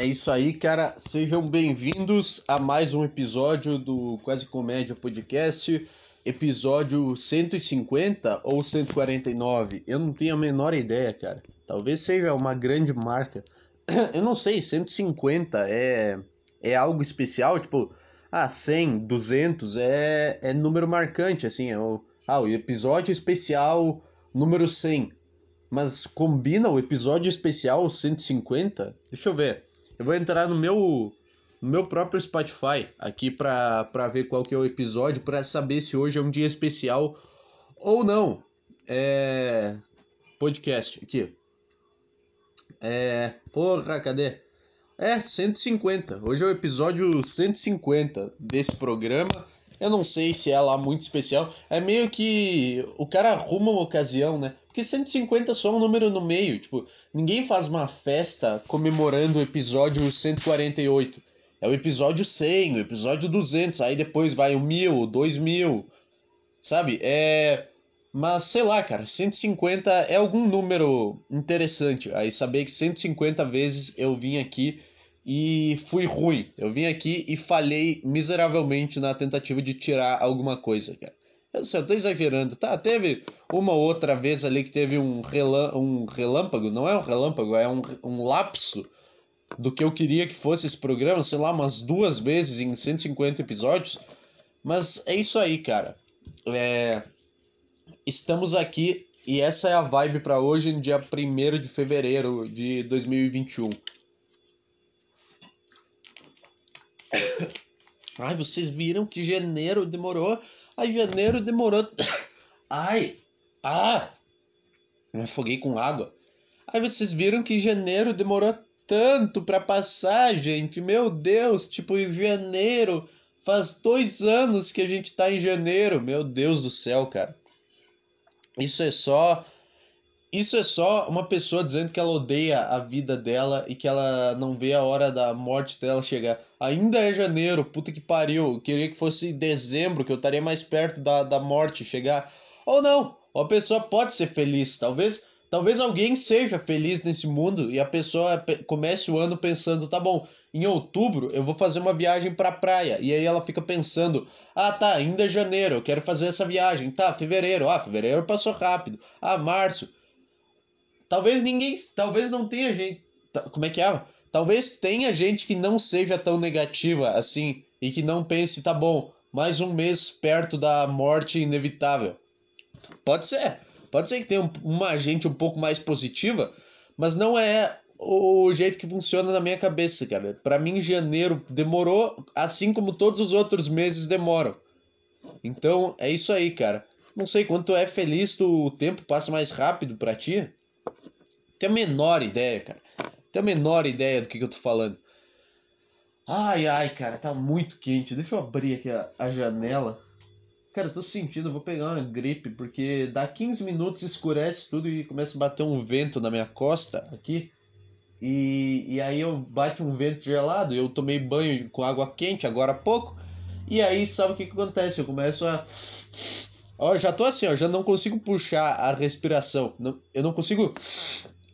É isso aí, cara. Sejam bem-vindos a mais um episódio do Quase Comédia Podcast, episódio 150 ou 149. Eu não tenho a menor ideia, cara. Talvez seja uma grande marca. Eu não sei, 150 é é algo especial, tipo, ah, 100, 200 é é número marcante assim, é o ah, o episódio especial número 100. Mas combina o episódio especial 150? Deixa eu ver. Eu vou entrar no meu no meu próprio Spotify aqui pra ver qual que é o episódio, pra saber se hoje é um dia especial ou não. É. Podcast, aqui. É. Porra, cadê? É, 150. Hoje é o episódio 150 desse programa. Eu não sei se é lá muito especial. É meio que o cara arruma uma ocasião, né? Porque 150 é só um número no meio. Tipo, ninguém faz uma festa comemorando o episódio 148. É o episódio 100, o episódio 200. Aí depois vai o 1000, 2000. Sabe? É. Mas sei lá, cara, 150 é algum número interessante. Aí saber que 150 vezes eu vim aqui e fui ruim. Eu vim aqui e falhei miseravelmente na tentativa de tirar alguma coisa, cara. Eu, eu tô exagerando. Tá, teve uma outra vez ali que teve um, relâ um relâmpago. Não é um relâmpago, é um, um lapso do que eu queria que fosse esse programa. Sei lá, umas duas vezes em 150 episódios. Mas é isso aí, cara. É... Estamos aqui e essa é a vibe para hoje, no dia 1 de fevereiro de 2021. Ai, vocês viram que janeiro demorou Aí janeiro demorou. Ai! Ah! Me afoguei com água. Aí vocês viram que janeiro demorou tanto para passar, gente. Meu Deus, tipo, em janeiro. Faz dois anos que a gente tá em janeiro. Meu Deus do céu, cara. Isso é só isso é só uma pessoa dizendo que ela odeia a vida dela e que ela não vê a hora da morte dela chegar. Ainda é janeiro, puta que pariu. Eu queria que fosse dezembro, que eu estaria mais perto da, da morte chegar. Ou não, a pessoa pode ser feliz. Talvez, talvez alguém seja feliz nesse mundo e a pessoa comece o ano pensando, tá bom, em outubro eu vou fazer uma viagem pra praia. E aí ela fica pensando, ah tá, ainda é janeiro, eu quero fazer essa viagem. Tá, fevereiro, ah, fevereiro passou rápido. Ah, março. Talvez ninguém. Talvez não tenha gente. Como é que é? Talvez tenha gente que não seja tão negativa assim e que não pense, tá bom, mais um mês perto da morte inevitável. Pode ser. Pode ser que tenha uma gente um pouco mais positiva, mas não é o jeito que funciona na minha cabeça, cara. Para mim, janeiro demorou, assim como todos os outros meses demoram. Então, é isso aí, cara. Não sei quanto é feliz, tu, o tempo passa mais rápido para ti. Tem a menor ideia, cara. Tem a menor ideia do que, que eu tô falando. Ai, ai, cara, tá muito quente. Deixa eu abrir aqui a, a janela. Cara, eu tô sentindo, eu vou pegar uma gripe, porque dá 15 minutos escurece tudo e começa a bater um vento na minha costa aqui. E, e aí eu bate um vento gelado, eu tomei banho com água quente agora há pouco. E aí sabe o que, que acontece? Eu começo a. Ó, já tô assim, ó, já não consigo puxar a respiração. Não, eu não consigo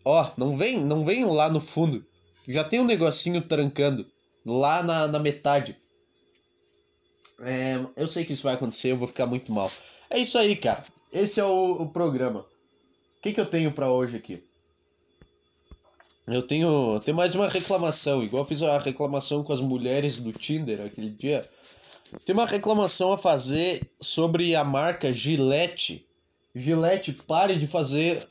Ó, não vem, não vem lá no fundo. Já tem um negocinho trancando lá na, na metade. É, eu sei que isso vai acontecer, eu vou ficar muito mal. É isso aí, cara. Esse é o, o programa. O que, que eu tenho para hoje aqui? Eu tenho, eu tenho mais uma reclamação, igual eu fiz a reclamação com as mulheres do Tinder aquele dia. Tem uma reclamação a fazer sobre a marca Gillette. Gillette, pare de fazer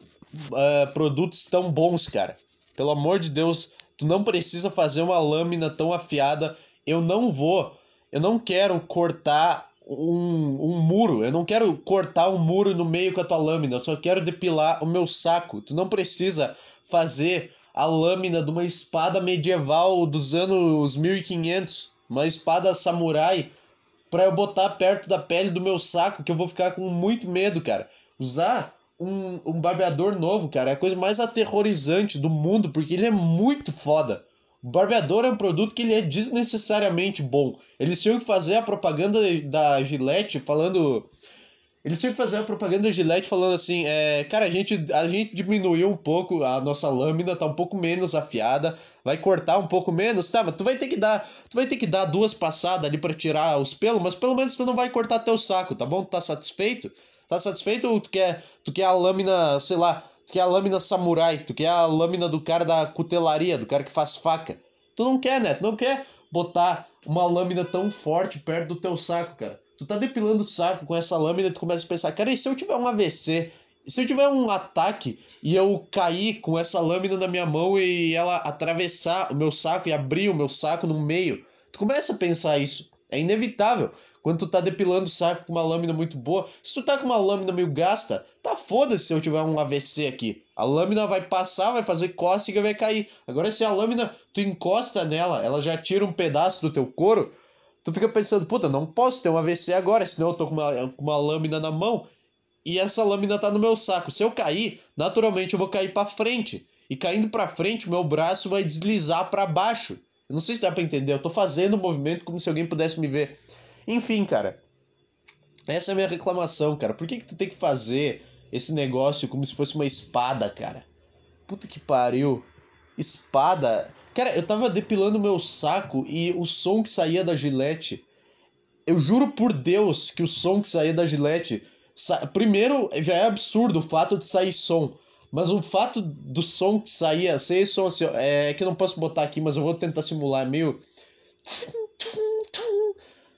uh, produtos tão bons, cara. Pelo amor de Deus, tu não precisa fazer uma lâmina tão afiada. Eu não vou, eu não quero cortar um, um muro. Eu não quero cortar um muro no meio com a tua lâmina. Eu só quero depilar o meu saco. Tu não precisa fazer a lâmina de uma espada medieval dos anos 1500, uma espada samurai, para eu botar perto da pele do meu saco, que eu vou ficar com muito medo, cara. Usar um, um barbeador novo, cara. É a coisa mais aterrorizante do mundo, porque ele é muito foda. O barbeador é um produto que ele é desnecessariamente bom. Eles tinham que fazer a propaganda da Gillette falando Eles tinham que fazer a propaganda da Gillette falando assim, é, cara, a gente, a gente diminuiu um pouco a nossa lâmina, tá um pouco menos afiada, vai cortar um pouco menos, tá, mas tu vai ter que dar, tu vai ter que dar duas passadas ali para tirar os pelos, mas pelo menos tu não vai cortar teu saco, tá bom? Tu tá satisfeito? Tá satisfeito ou tu quer, tu quer a lâmina, sei lá, tu quer a lâmina samurai, tu quer a lâmina do cara da cutelaria, do cara que faz faca. Tu não quer, né? Tu não quer botar uma lâmina tão forte perto do teu saco, cara. Tu tá depilando o saco com essa lâmina e tu começa a pensar, cara, e se eu tiver um AVC? Se eu tiver um ataque e eu cair com essa lâmina na minha mão e ela atravessar o meu saco e abrir o meu saco no meio? Tu começa a pensar isso. É inevitável. Quando tu tá depilando o saco com uma lâmina muito boa, se tu tá com uma lâmina meio gasta, tá foda-se se eu tiver um AVC aqui. A lâmina vai passar, vai fazer cócega e vai cair. Agora se a lâmina tu encosta nela, ela já tira um pedaço do teu couro, tu fica pensando, puta, não posso ter um AVC agora, senão eu tô com uma, com uma lâmina na mão e essa lâmina tá no meu saco. Se eu cair, naturalmente eu vou cair para frente. E caindo para frente, o meu braço vai deslizar para baixo. Eu não sei se dá para entender, eu tô fazendo o um movimento como se alguém pudesse me ver. Enfim, cara. Essa é a minha reclamação, cara. Por que, que tu tem que fazer esse negócio como se fosse uma espada, cara? Puta que pariu. Espada. Cara, eu tava depilando meu saco e o som que saía da gilete. Eu juro por Deus que o som que saía da gilete. Sa... Primeiro, já é absurdo o fato de sair som. Mas o fato do som que saía, sem som assim, é que eu não posso botar aqui, mas eu vou tentar simular é meio.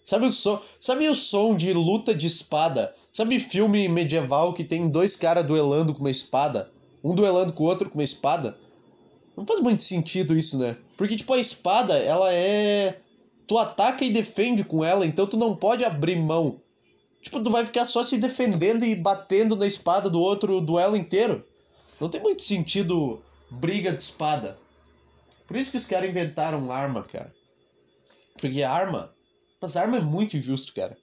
Sabe o som, sabe o som de luta de espada? Sabe filme medieval que tem dois caras duelando com uma espada? Um duelando com o outro com uma espada? Não faz muito sentido isso, né? Porque, tipo, a espada, ela é. Tu ataca e defende com ela, então tu não pode abrir mão. Tipo, tu vai ficar só se defendendo e batendo na espada do outro o duelo inteiro. Não tem muito sentido briga de espada. Por isso que os caras inventaram arma, cara. Porque arma. Mas arma é muito injusto, cara.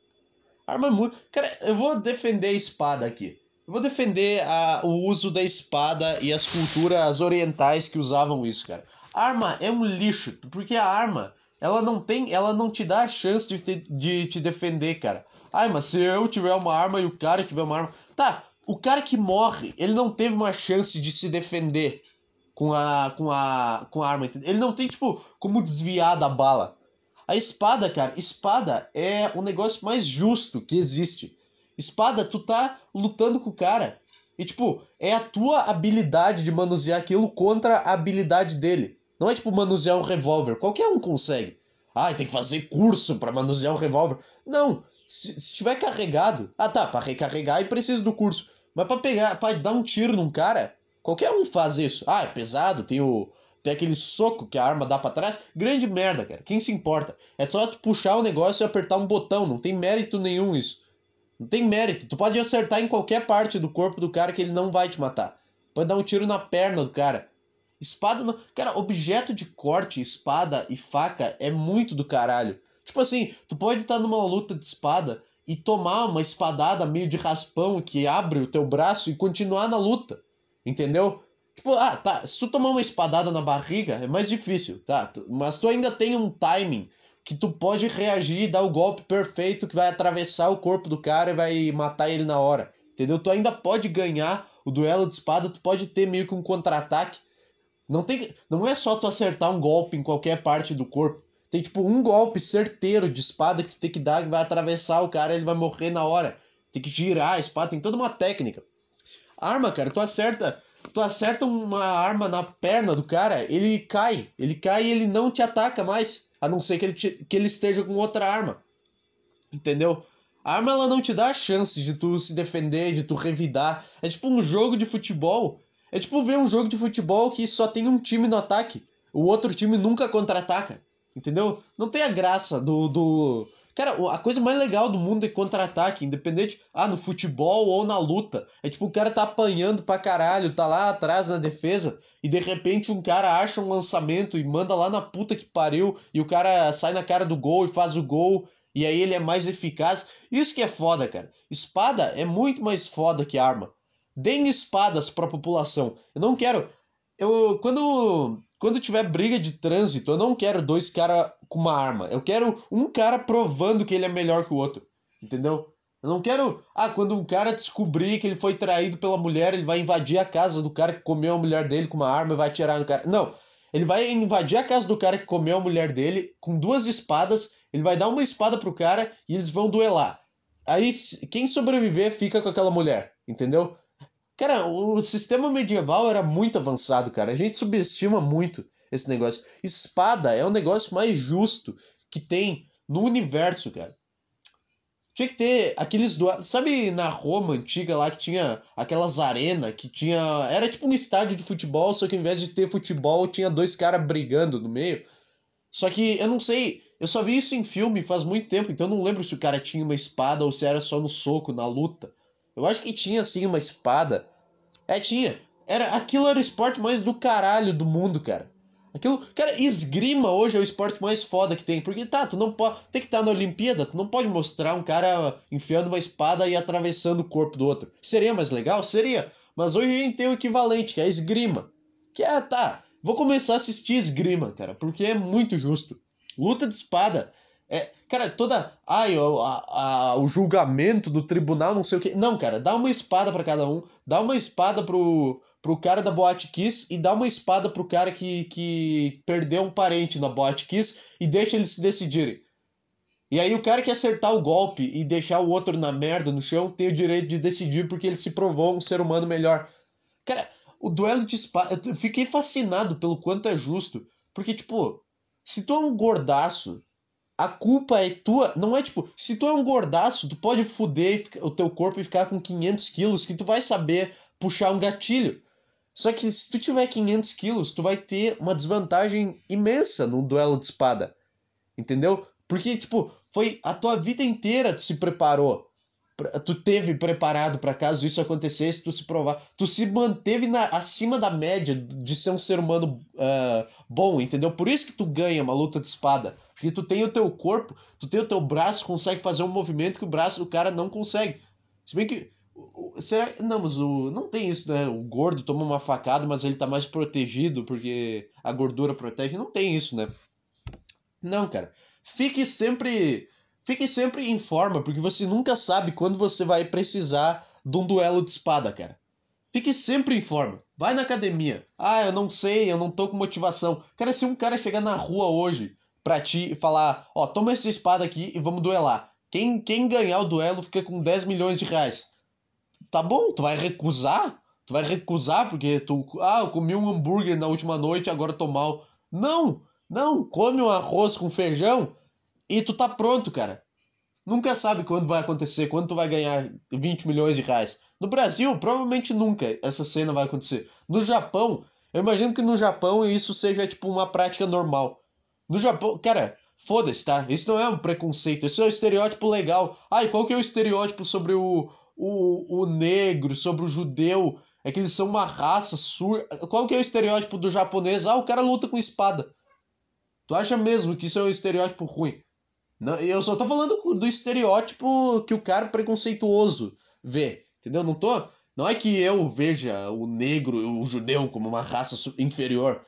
Arma é muito. Cara, eu vou defender a espada aqui. Eu vou defender a, o uso da espada e as culturas orientais que usavam isso, cara. Arma é um lixo, porque a arma, ela não tem, ela não te dá a chance de te, de te defender, cara. Ai, mas se eu tiver uma arma e o cara tiver uma arma, tá? O cara que morre, ele não teve uma chance de se defender com a com a com a arma, entendeu? ele não tem tipo como desviar da bala. A espada, cara, espada é o negócio mais justo que existe. Espada, tu tá lutando com o cara. E, tipo, é a tua habilidade de manusear aquilo contra a habilidade dele. Não é, tipo, manusear um revólver. Qualquer um consegue. Ah, tem que fazer curso para manusear um revólver. Não. Se, se tiver carregado. Ah, tá. Pra recarregar e precisa do curso. Mas pra pegar, pra dar um tiro num cara, qualquer um faz isso. Ah, é pesado, tem o. Tem aquele soco que a arma dá para trás. Grande merda, cara. Quem se importa? É só tu puxar o negócio e apertar um botão. Não tem mérito nenhum isso. Não tem mérito. Tu pode acertar em qualquer parte do corpo do cara que ele não vai te matar. Pode dar um tiro na perna do cara. Espada. No... Cara, objeto de corte, espada e faca é muito do caralho. Tipo assim, tu pode estar numa luta de espada e tomar uma espadada meio de raspão que abre o teu braço e continuar na luta. Entendeu? Tipo, ah, tá. Se tu tomar uma espadada na barriga, é mais difícil, tá? Mas tu ainda tem um timing que tu pode reagir e dar o golpe perfeito que vai atravessar o corpo do cara e vai matar ele na hora. Entendeu? Tu ainda pode ganhar o duelo de espada, tu pode ter meio que um contra-ataque. Não tem, não é só tu acertar um golpe em qualquer parte do corpo. Tem tipo um golpe certeiro de espada que tu tem que dar que vai atravessar o cara, ele vai morrer na hora. Tem que girar a espada, tem toda uma técnica. Arma, cara, tu acerta, tu acerta uma arma na perna do cara, ele cai, ele cai e ele não te ataca mais. A não ser que ele, te, que ele esteja com outra arma. Entendeu? A arma ela não te dá a chance de tu se defender, de tu revidar. É tipo um jogo de futebol. É tipo ver um jogo de futebol que só tem um time no ataque. O outro time nunca contra-ataca. Entendeu? Não tem a graça do, do. Cara, a coisa mais legal do mundo é contra-ataque, independente. Ah, no futebol ou na luta. É tipo o cara tá apanhando pra caralho, tá lá atrás na defesa e de repente um cara acha um lançamento e manda lá na puta que pariu e o cara sai na cara do gol e faz o gol e aí ele é mais eficaz. Isso que é foda, cara. Espada é muito mais foda que arma. Deem espadas pra população. Eu não quero. Eu. Quando. Quando tiver briga de trânsito, eu não quero dois caras com uma arma. Eu quero um cara provando que ele é melhor que o outro. Entendeu? Eu não quero. Ah, quando um cara descobrir que ele foi traído pela mulher, ele vai invadir a casa do cara que comeu a mulher dele com uma arma e vai atirar no cara. Não. Ele vai invadir a casa do cara que comeu a mulher dele com duas espadas. Ele vai dar uma espada pro cara e eles vão duelar. Aí quem sobreviver fica com aquela mulher, entendeu? Cara, o sistema medieval era muito avançado, cara. A gente subestima muito esse negócio. Espada é o negócio mais justo que tem no universo, cara. Tinha que ter aqueles duelos. Sabe na Roma antiga lá que tinha aquelas arenas que tinha. Era tipo um estádio de futebol, só que ao invés de ter futebol, tinha dois caras brigando no meio. Só que eu não sei. Eu só vi isso em filme faz muito tempo, então eu não lembro se o cara tinha uma espada ou se era só no soco, na luta. Eu acho que tinha sim uma espada. É, tinha. Era, aquilo era o esporte mais do caralho do mundo, cara. Aquilo, cara, esgrima hoje é o esporte mais foda que tem. Porque tá, tu não pode. Tem que estar tá na Olimpíada, tu não pode mostrar um cara enfiando uma espada e atravessando o corpo do outro. Seria mais legal? Seria. Mas hoje a gente tem o equivalente, que é a esgrima. Que é, tá. Vou começar a assistir esgrima, cara, porque é muito justo. Luta de espada. É, cara, toda. Ai, o, a, a, o julgamento do tribunal, não sei o que. Não, cara, dá uma espada para cada um. Dá uma espada pro, pro cara da Boate Kiss e dá uma espada pro cara que, que perdeu um parente na Boate Kiss e deixa eles se decidirem. E aí o cara que acertar o golpe e deixar o outro na merda no chão tem o direito de decidir porque ele se provou um ser humano melhor. Cara, o duelo de espada. Eu fiquei fascinado pelo quanto é justo. Porque, tipo, se tu é um gordaço, a culpa é tua. Não é tipo, se tu é um gordaço, tu pode fuder o teu corpo e ficar com 500 quilos que tu vai saber puxar um gatilho. Só que se tu tiver 500 quilos, tu vai ter uma desvantagem imensa no duelo de espada. Entendeu? Porque, tipo, foi a tua vida inteira tu se preparou. Tu teve preparado para caso isso acontecesse, tu se provar. Tu se manteve na, acima da média de ser um ser humano uh, bom, entendeu? Por isso que tu ganha uma luta de espada. Porque tu tem o teu corpo, tu tem o teu braço, consegue fazer um movimento que o braço do cara não consegue. Se bem que Será Não, mas o. Não tem isso, né? O gordo toma uma facada, mas ele tá mais protegido porque a gordura protege. Não tem isso, né? Não, cara. Fique sempre. Fique sempre em forma, porque você nunca sabe quando você vai precisar de um duelo de espada, cara. Fique sempre em forma. Vai na academia. Ah, eu não sei, eu não tô com motivação. Cara, se um cara chegar na rua hoje pra ti e falar: Ó, toma essa espada aqui e vamos duelar. Quem, quem ganhar o duelo fica com 10 milhões de reais tá bom, tu vai recusar? Tu vai recusar porque tu. Ah, eu comi um hambúrguer na última noite agora tô mal. Não! Não! Come um arroz com feijão e tu tá pronto, cara. Nunca sabe quando vai acontecer, quando tu vai ganhar 20 milhões de reais. No Brasil, provavelmente nunca essa cena vai acontecer. No Japão, eu imagino que no Japão isso seja tipo uma prática normal. No Japão, cara, foda-se, tá? Isso não é um preconceito, isso é um estereótipo legal. Ai, qual que é o estereótipo sobre o, o, o negro, sobre o judeu, é que eles são uma raça sur. Qual que é o estereótipo do japonês? Ah, o cara luta com espada. Tu acha mesmo que isso é um estereótipo ruim? Não, eu só tô falando do estereótipo que o cara preconceituoso vê, entendeu? Não tô, não é que eu veja o negro, o judeu como uma raça inferior.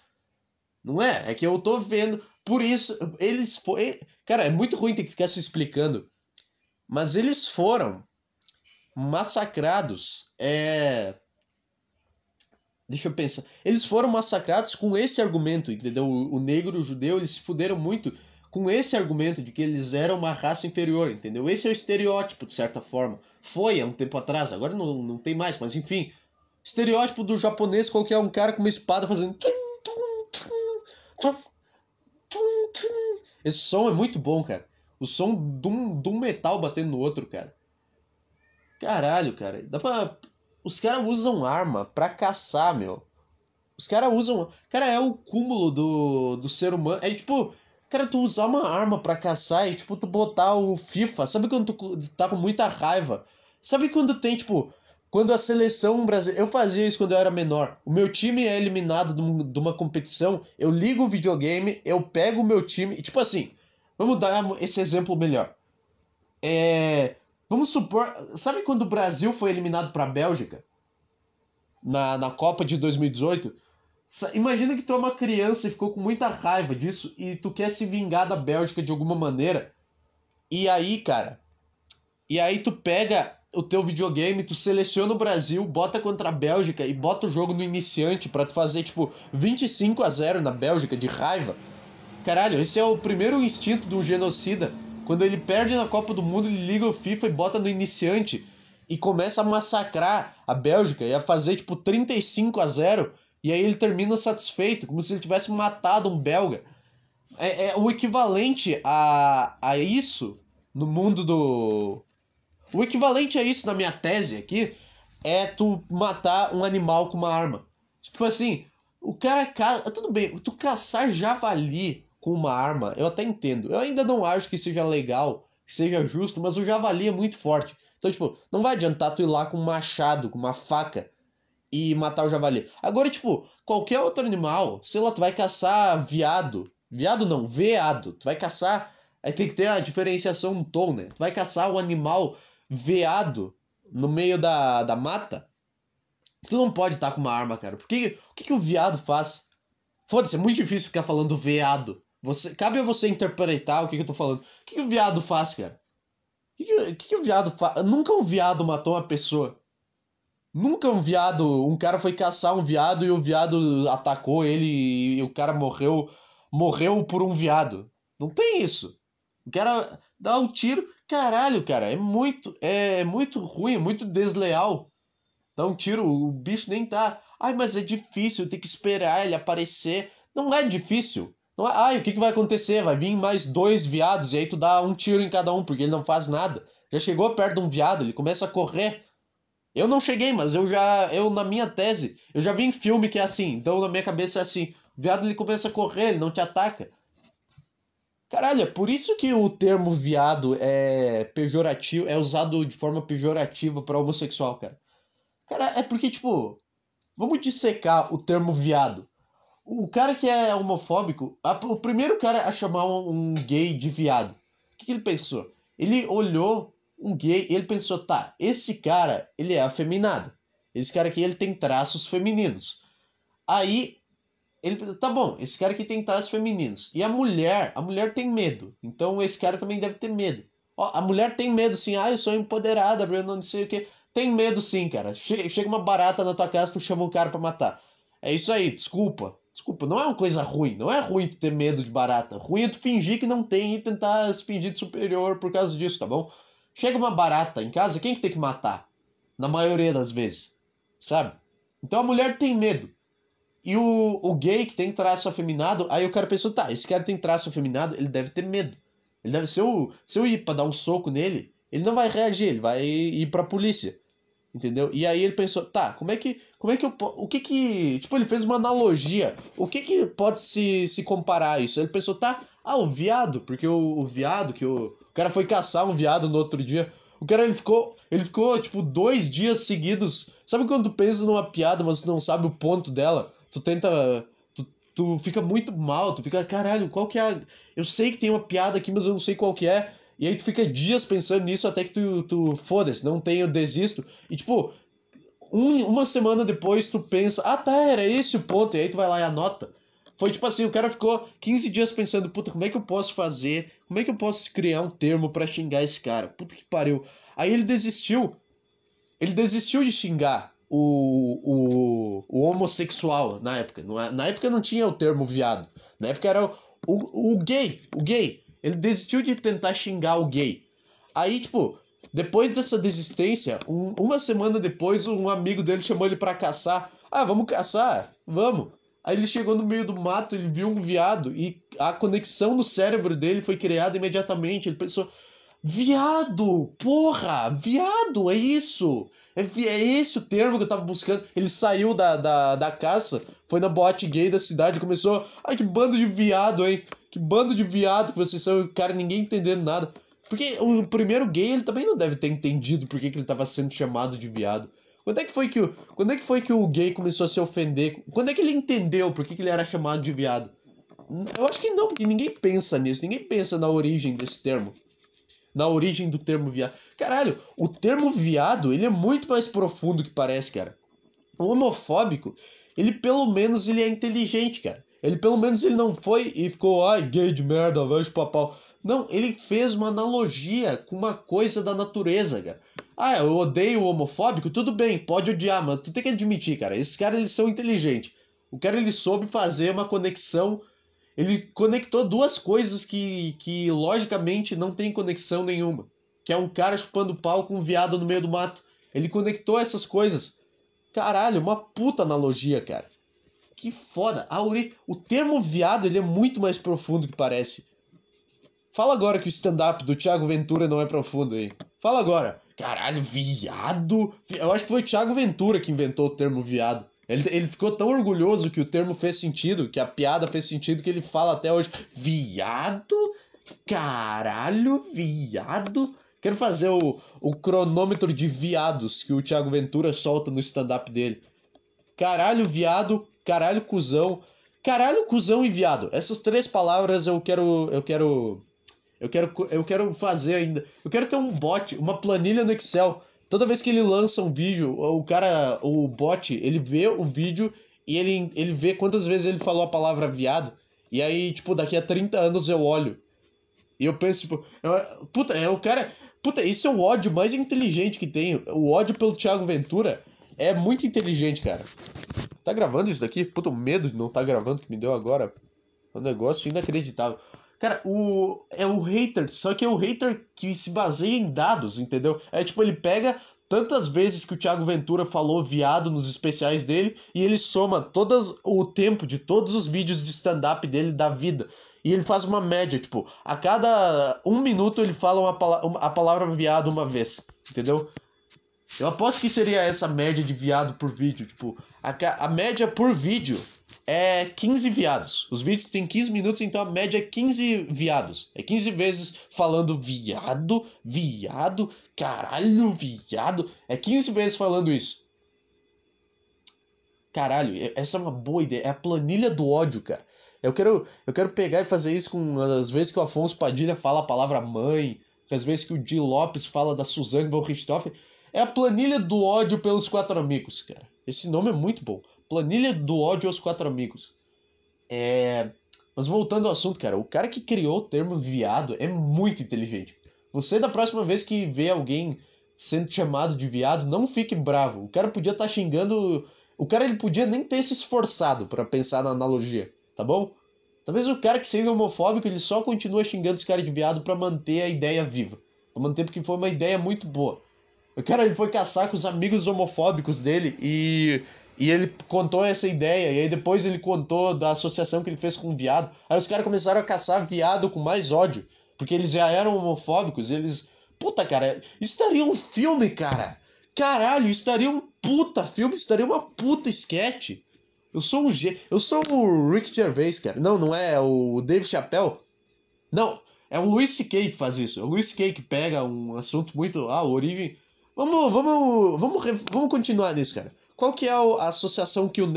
Não é, é que eu tô vendo. Por isso, eles foi, cara, é muito ruim ter que ficar se explicando. Mas eles foram massacrados. É... Deixa eu pensar. Eles foram massacrados com esse argumento, entendeu? O, negro e o judeu, eles se fuderam muito com esse argumento de que eles eram uma raça inferior, entendeu? Esse é o estereótipo, de certa forma. Foi há um tempo atrás, agora não, não tem mais, mas enfim. Estereótipo do japonês, qualquer um cara com uma espada fazendo. Esse som é muito bom, cara. O som de um, de um metal batendo no outro, cara. Caralho, cara. Dá pra. Os caras usam arma pra caçar, meu. Os caras usam. Cara, é o cúmulo do, do ser humano. É tipo. Cara, tu usar uma arma pra caçar e, tipo, tu botar o FIFA. Sabe quando tu tá com muita raiva? Sabe quando tem, tipo. Quando a seleção brasileira. Eu fazia isso quando eu era menor. O meu time é eliminado de uma competição. Eu ligo o videogame, eu pego o meu time. E, tipo assim. Vamos dar esse exemplo melhor. É Vamos supor. Sabe quando o Brasil foi eliminado para a Bélgica? Na, na Copa de 2018? Imagina que tu é uma criança e ficou com muita raiva disso e tu quer se vingar da Bélgica de alguma maneira. E aí, cara, e aí tu pega o teu videogame, tu seleciona o Brasil, bota contra a Bélgica e bota o jogo no iniciante para tu fazer tipo 25 a 0 na Bélgica de raiva. Caralho, esse é o primeiro instinto do genocida. Quando ele perde na Copa do Mundo, ele liga o FIFA e bota no iniciante e começa a massacrar a Bélgica e a fazer tipo 35 a 0 e aí ele termina satisfeito, como se ele tivesse matado um belga. É, é o equivalente a, a isso no mundo do o equivalente a isso na minha tese aqui é tu matar um animal com uma arma. Tipo assim, o cara caça. Tudo bem, tu caçar javali com uma arma, eu até entendo. Eu ainda não acho que seja legal, que seja justo, mas o javali é muito forte. Então, tipo, não vai adiantar tu ir lá com um machado, com uma faca e matar o javali. Agora, tipo, qualquer outro animal, sei lá, tu vai caçar viado. Viado não, veado. Tu vai caçar. Aí tem que ter a diferenciação no tom, né? Tu vai caçar um animal veado no meio da, da mata, tu não pode estar tá com uma arma, cara. Porque o que, que o veado faz? Foda-se, é muito difícil ficar falando veado. Você, cabe a você interpretar o que, que eu tô falando. O que, que o veado faz, cara? O que, que, que, o viado faz? Nunca um viado matou uma pessoa. Nunca um viado. Um cara foi caçar um viado e o viado atacou ele e o cara morreu. Morreu por um viado. Não tem isso. O cara dá um tiro. Caralho, cara, é muito, é muito ruim, é muito desleal. Dá um tiro, o bicho nem tá. Ai, mas é difícil, tem que esperar ele aparecer. Não é difícil. Não é, ai, o que, que vai acontecer? Vai vir mais dois viados e aí tu dá um tiro em cada um, porque ele não faz nada. Já chegou perto de um viado, ele começa a correr. Eu não cheguei, mas eu já. Eu, na minha tese, eu já vi em filme que é assim. Então na minha cabeça é assim: o viado ele começa a correr, ele não te ataca. Caralho, é por isso que o termo viado é pejorativo, é usado de forma pejorativa para homossexual, cara. Cara, é porque, tipo, vamos dissecar o termo viado. O cara que é homofóbico, a, o primeiro cara a chamar um, um gay de viado, o que, que ele pensou? Ele olhou um gay e ele pensou, tá, esse cara, ele é afeminado. Esse cara aqui, ele tem traços femininos. Aí ele tá bom, esse cara aqui tem traços femininos. E a mulher, a mulher tem medo. Então esse cara também deve ter medo. Ó, a mulher tem medo sim. Ah, eu sou empoderada, Bruno, não sei o que. Tem medo sim, cara. Chega uma barata na tua casa, tu chama um cara para matar. É isso aí, desculpa. Desculpa, não é uma coisa ruim. Não é ruim tu ter medo de barata. Ruim é tu fingir que não tem e tentar se fingir de superior por causa disso, tá bom? Chega uma barata em casa, quem que tem que matar? Na maioria das vezes. Sabe? Então a mulher tem medo. E o, o gay que tem traço afeminado, aí o cara pensou, tá, esse cara tem traço afeminado, ele deve ter medo. Ele deve, se, eu, se eu ir pra dar um soco nele, ele não vai reagir, ele vai ir pra polícia. Entendeu? E aí ele pensou, tá, como é que. Como é que eu. O que que. Tipo, ele fez uma analogia. O que que pode se, se comparar a isso? Ele pensou, tá, ah, o viado, porque o, o viado, que o, o cara foi caçar um viado no outro dia. O cara ele ficou, ele ficou tipo dois dias seguidos. Sabe quando tu pensa numa piada, mas tu não sabe o ponto dela? Tu tenta. Tu, tu fica muito mal, tu fica, caralho, qual que é a. Eu sei que tem uma piada aqui, mas eu não sei qual que é. E aí tu fica dias pensando nisso até que tu, tu foda-se, não tem, eu desisto. E tipo, um, uma semana depois tu pensa, ah tá, era esse o ponto, e aí tu vai lá e anota. Foi tipo assim, o cara ficou 15 dias pensando, puta, como é que eu posso fazer? Como é que eu posso criar um termo para xingar esse cara? Puta que pariu. Aí ele desistiu. Ele desistiu de xingar o, o, o homossexual na época. É, na época não tinha o termo viado. Na época era o, o, o gay. O gay. Ele desistiu de tentar xingar o gay. Aí, tipo, depois dessa desistência, um, uma semana depois, um amigo dele chamou ele para caçar. Ah, vamos caçar? Vamos. Aí ele chegou no meio do mato, ele viu um viado e a conexão no cérebro dele foi criada imediatamente. Ele pensou: viado, porra, viado, é isso. É, é esse o termo que eu tava buscando. Ele saiu da, da, da caça, foi na boate gay da cidade, começou. Ai, que bando de viado, hein? Que bando de viado que vocês são. Cara, ninguém entendendo nada. Porque o primeiro gay, ele também não deve ter entendido por que, que ele tava sendo chamado de viado. Quando é que foi que o, quando é que foi que o gay começou a se ofender? Quando é que ele entendeu por que, que ele era chamado de viado? Eu acho que não, porque ninguém pensa nisso, ninguém pensa na origem desse termo. Na origem do termo viado. Caralho, o termo viado, ele é muito mais profundo que parece, cara. O homofóbico, ele pelo menos ele é inteligente, cara. Ele pelo menos ele não foi e ficou, ai, gay de merda, vejo papau. Não, ele fez uma analogia com uma coisa da natureza, cara. Ah, eu odeio o homofóbico, tudo bem, pode odiar, mas tu tem que admitir, cara. Esses caras eles são inteligentes. O cara ele soube fazer uma conexão. Ele conectou duas coisas que, que logicamente não tem conexão nenhuma. Que é um cara chupando pau com um viado no meio do mato. Ele conectou essas coisas. Caralho, uma puta analogia, cara. Que foda. A ori... O termo viado ele é muito mais profundo que parece. Fala agora que o stand-up do Thiago Ventura não é profundo aí. Fala agora. Caralho, viado. Eu acho que foi o Thiago Ventura que inventou o termo viado. Ele, ele ficou tão orgulhoso que o termo fez sentido, que a piada fez sentido, que ele fala até hoje: viado? Caralho, viado? Quero fazer o, o cronômetro de viados que o Thiago Ventura solta no stand-up dele. Caralho, viado, caralho, cuzão. Caralho, cuzão e viado. Essas três palavras eu quero. Eu quero eu quero, eu quero fazer ainda. Eu quero ter um bot, uma planilha no Excel. Toda vez que ele lança um vídeo, o cara, o bot, ele vê o vídeo e ele, ele vê quantas vezes ele falou a palavra viado. E aí, tipo, daqui a 30 anos eu olho. E eu penso, tipo, eu, puta, é o cara. Puta, esse é o ódio mais inteligente que tem. O ódio pelo Thiago Ventura é muito inteligente, cara. Tá gravando isso daqui? Puta, o medo de não tá gravando que me deu agora. É um negócio inacreditável. Cara, o é o hater, só que é o hater que se baseia em dados, entendeu? É tipo, ele pega tantas vezes que o Thiago Ventura falou viado nos especiais dele e ele soma todas o tempo de todos os vídeos de stand-up dele da vida. E ele faz uma média, tipo, a cada um minuto ele fala uma, a palavra viado uma vez, entendeu? Eu aposto que seria essa média de viado por vídeo, tipo, a, a média por vídeo é 15 viados. Os vídeos têm 15 minutos, então a média é 15 viados. É 15 vezes falando viado, viado, caralho, viado. É 15 vezes falando isso. Caralho, essa é uma boa ideia. É a planilha do ódio, cara. Eu quero, eu quero pegar e fazer isso com as vezes que o Afonso Padilha fala a palavra mãe, as vezes que o Di Lopes fala da Suzane von Richthofen. É a planilha do ódio pelos quatro amigos, cara. Esse nome é muito bom. Planilha do ódio aos quatro amigos. É. Mas voltando ao assunto, cara, o cara que criou o termo viado é muito inteligente. Você, da próxima vez que vê alguém sendo chamado de viado, não fique bravo. O cara podia estar tá xingando. O cara ele podia nem ter se esforçado para pensar na analogia, tá bom? Talvez o cara que seja homofóbico ele só continua xingando os caras de viado para manter a ideia viva. Pra manter porque foi uma ideia muito boa. O cara ele foi caçar com os amigos homofóbicos dele e e ele contou essa ideia, e aí depois ele contou da associação que ele fez com o viado. Aí os caras começaram a caçar viado com mais ódio, porque eles já eram homofóbicos, eles. Puta, cara, estaria um filme, cara! Caralho, estaria um puta filme, estaria uma puta sketch. Eu sou um G. Eu sou o Rick Gervais, cara. Não, não é o Dave Chappelle. Não, é o Luis C.K. que faz isso. É o Luis C.K. que pega um assunto muito. Ah, origem. Vamos, vamos, vamos, vamos continuar nisso, cara. Qual que é a associação que o.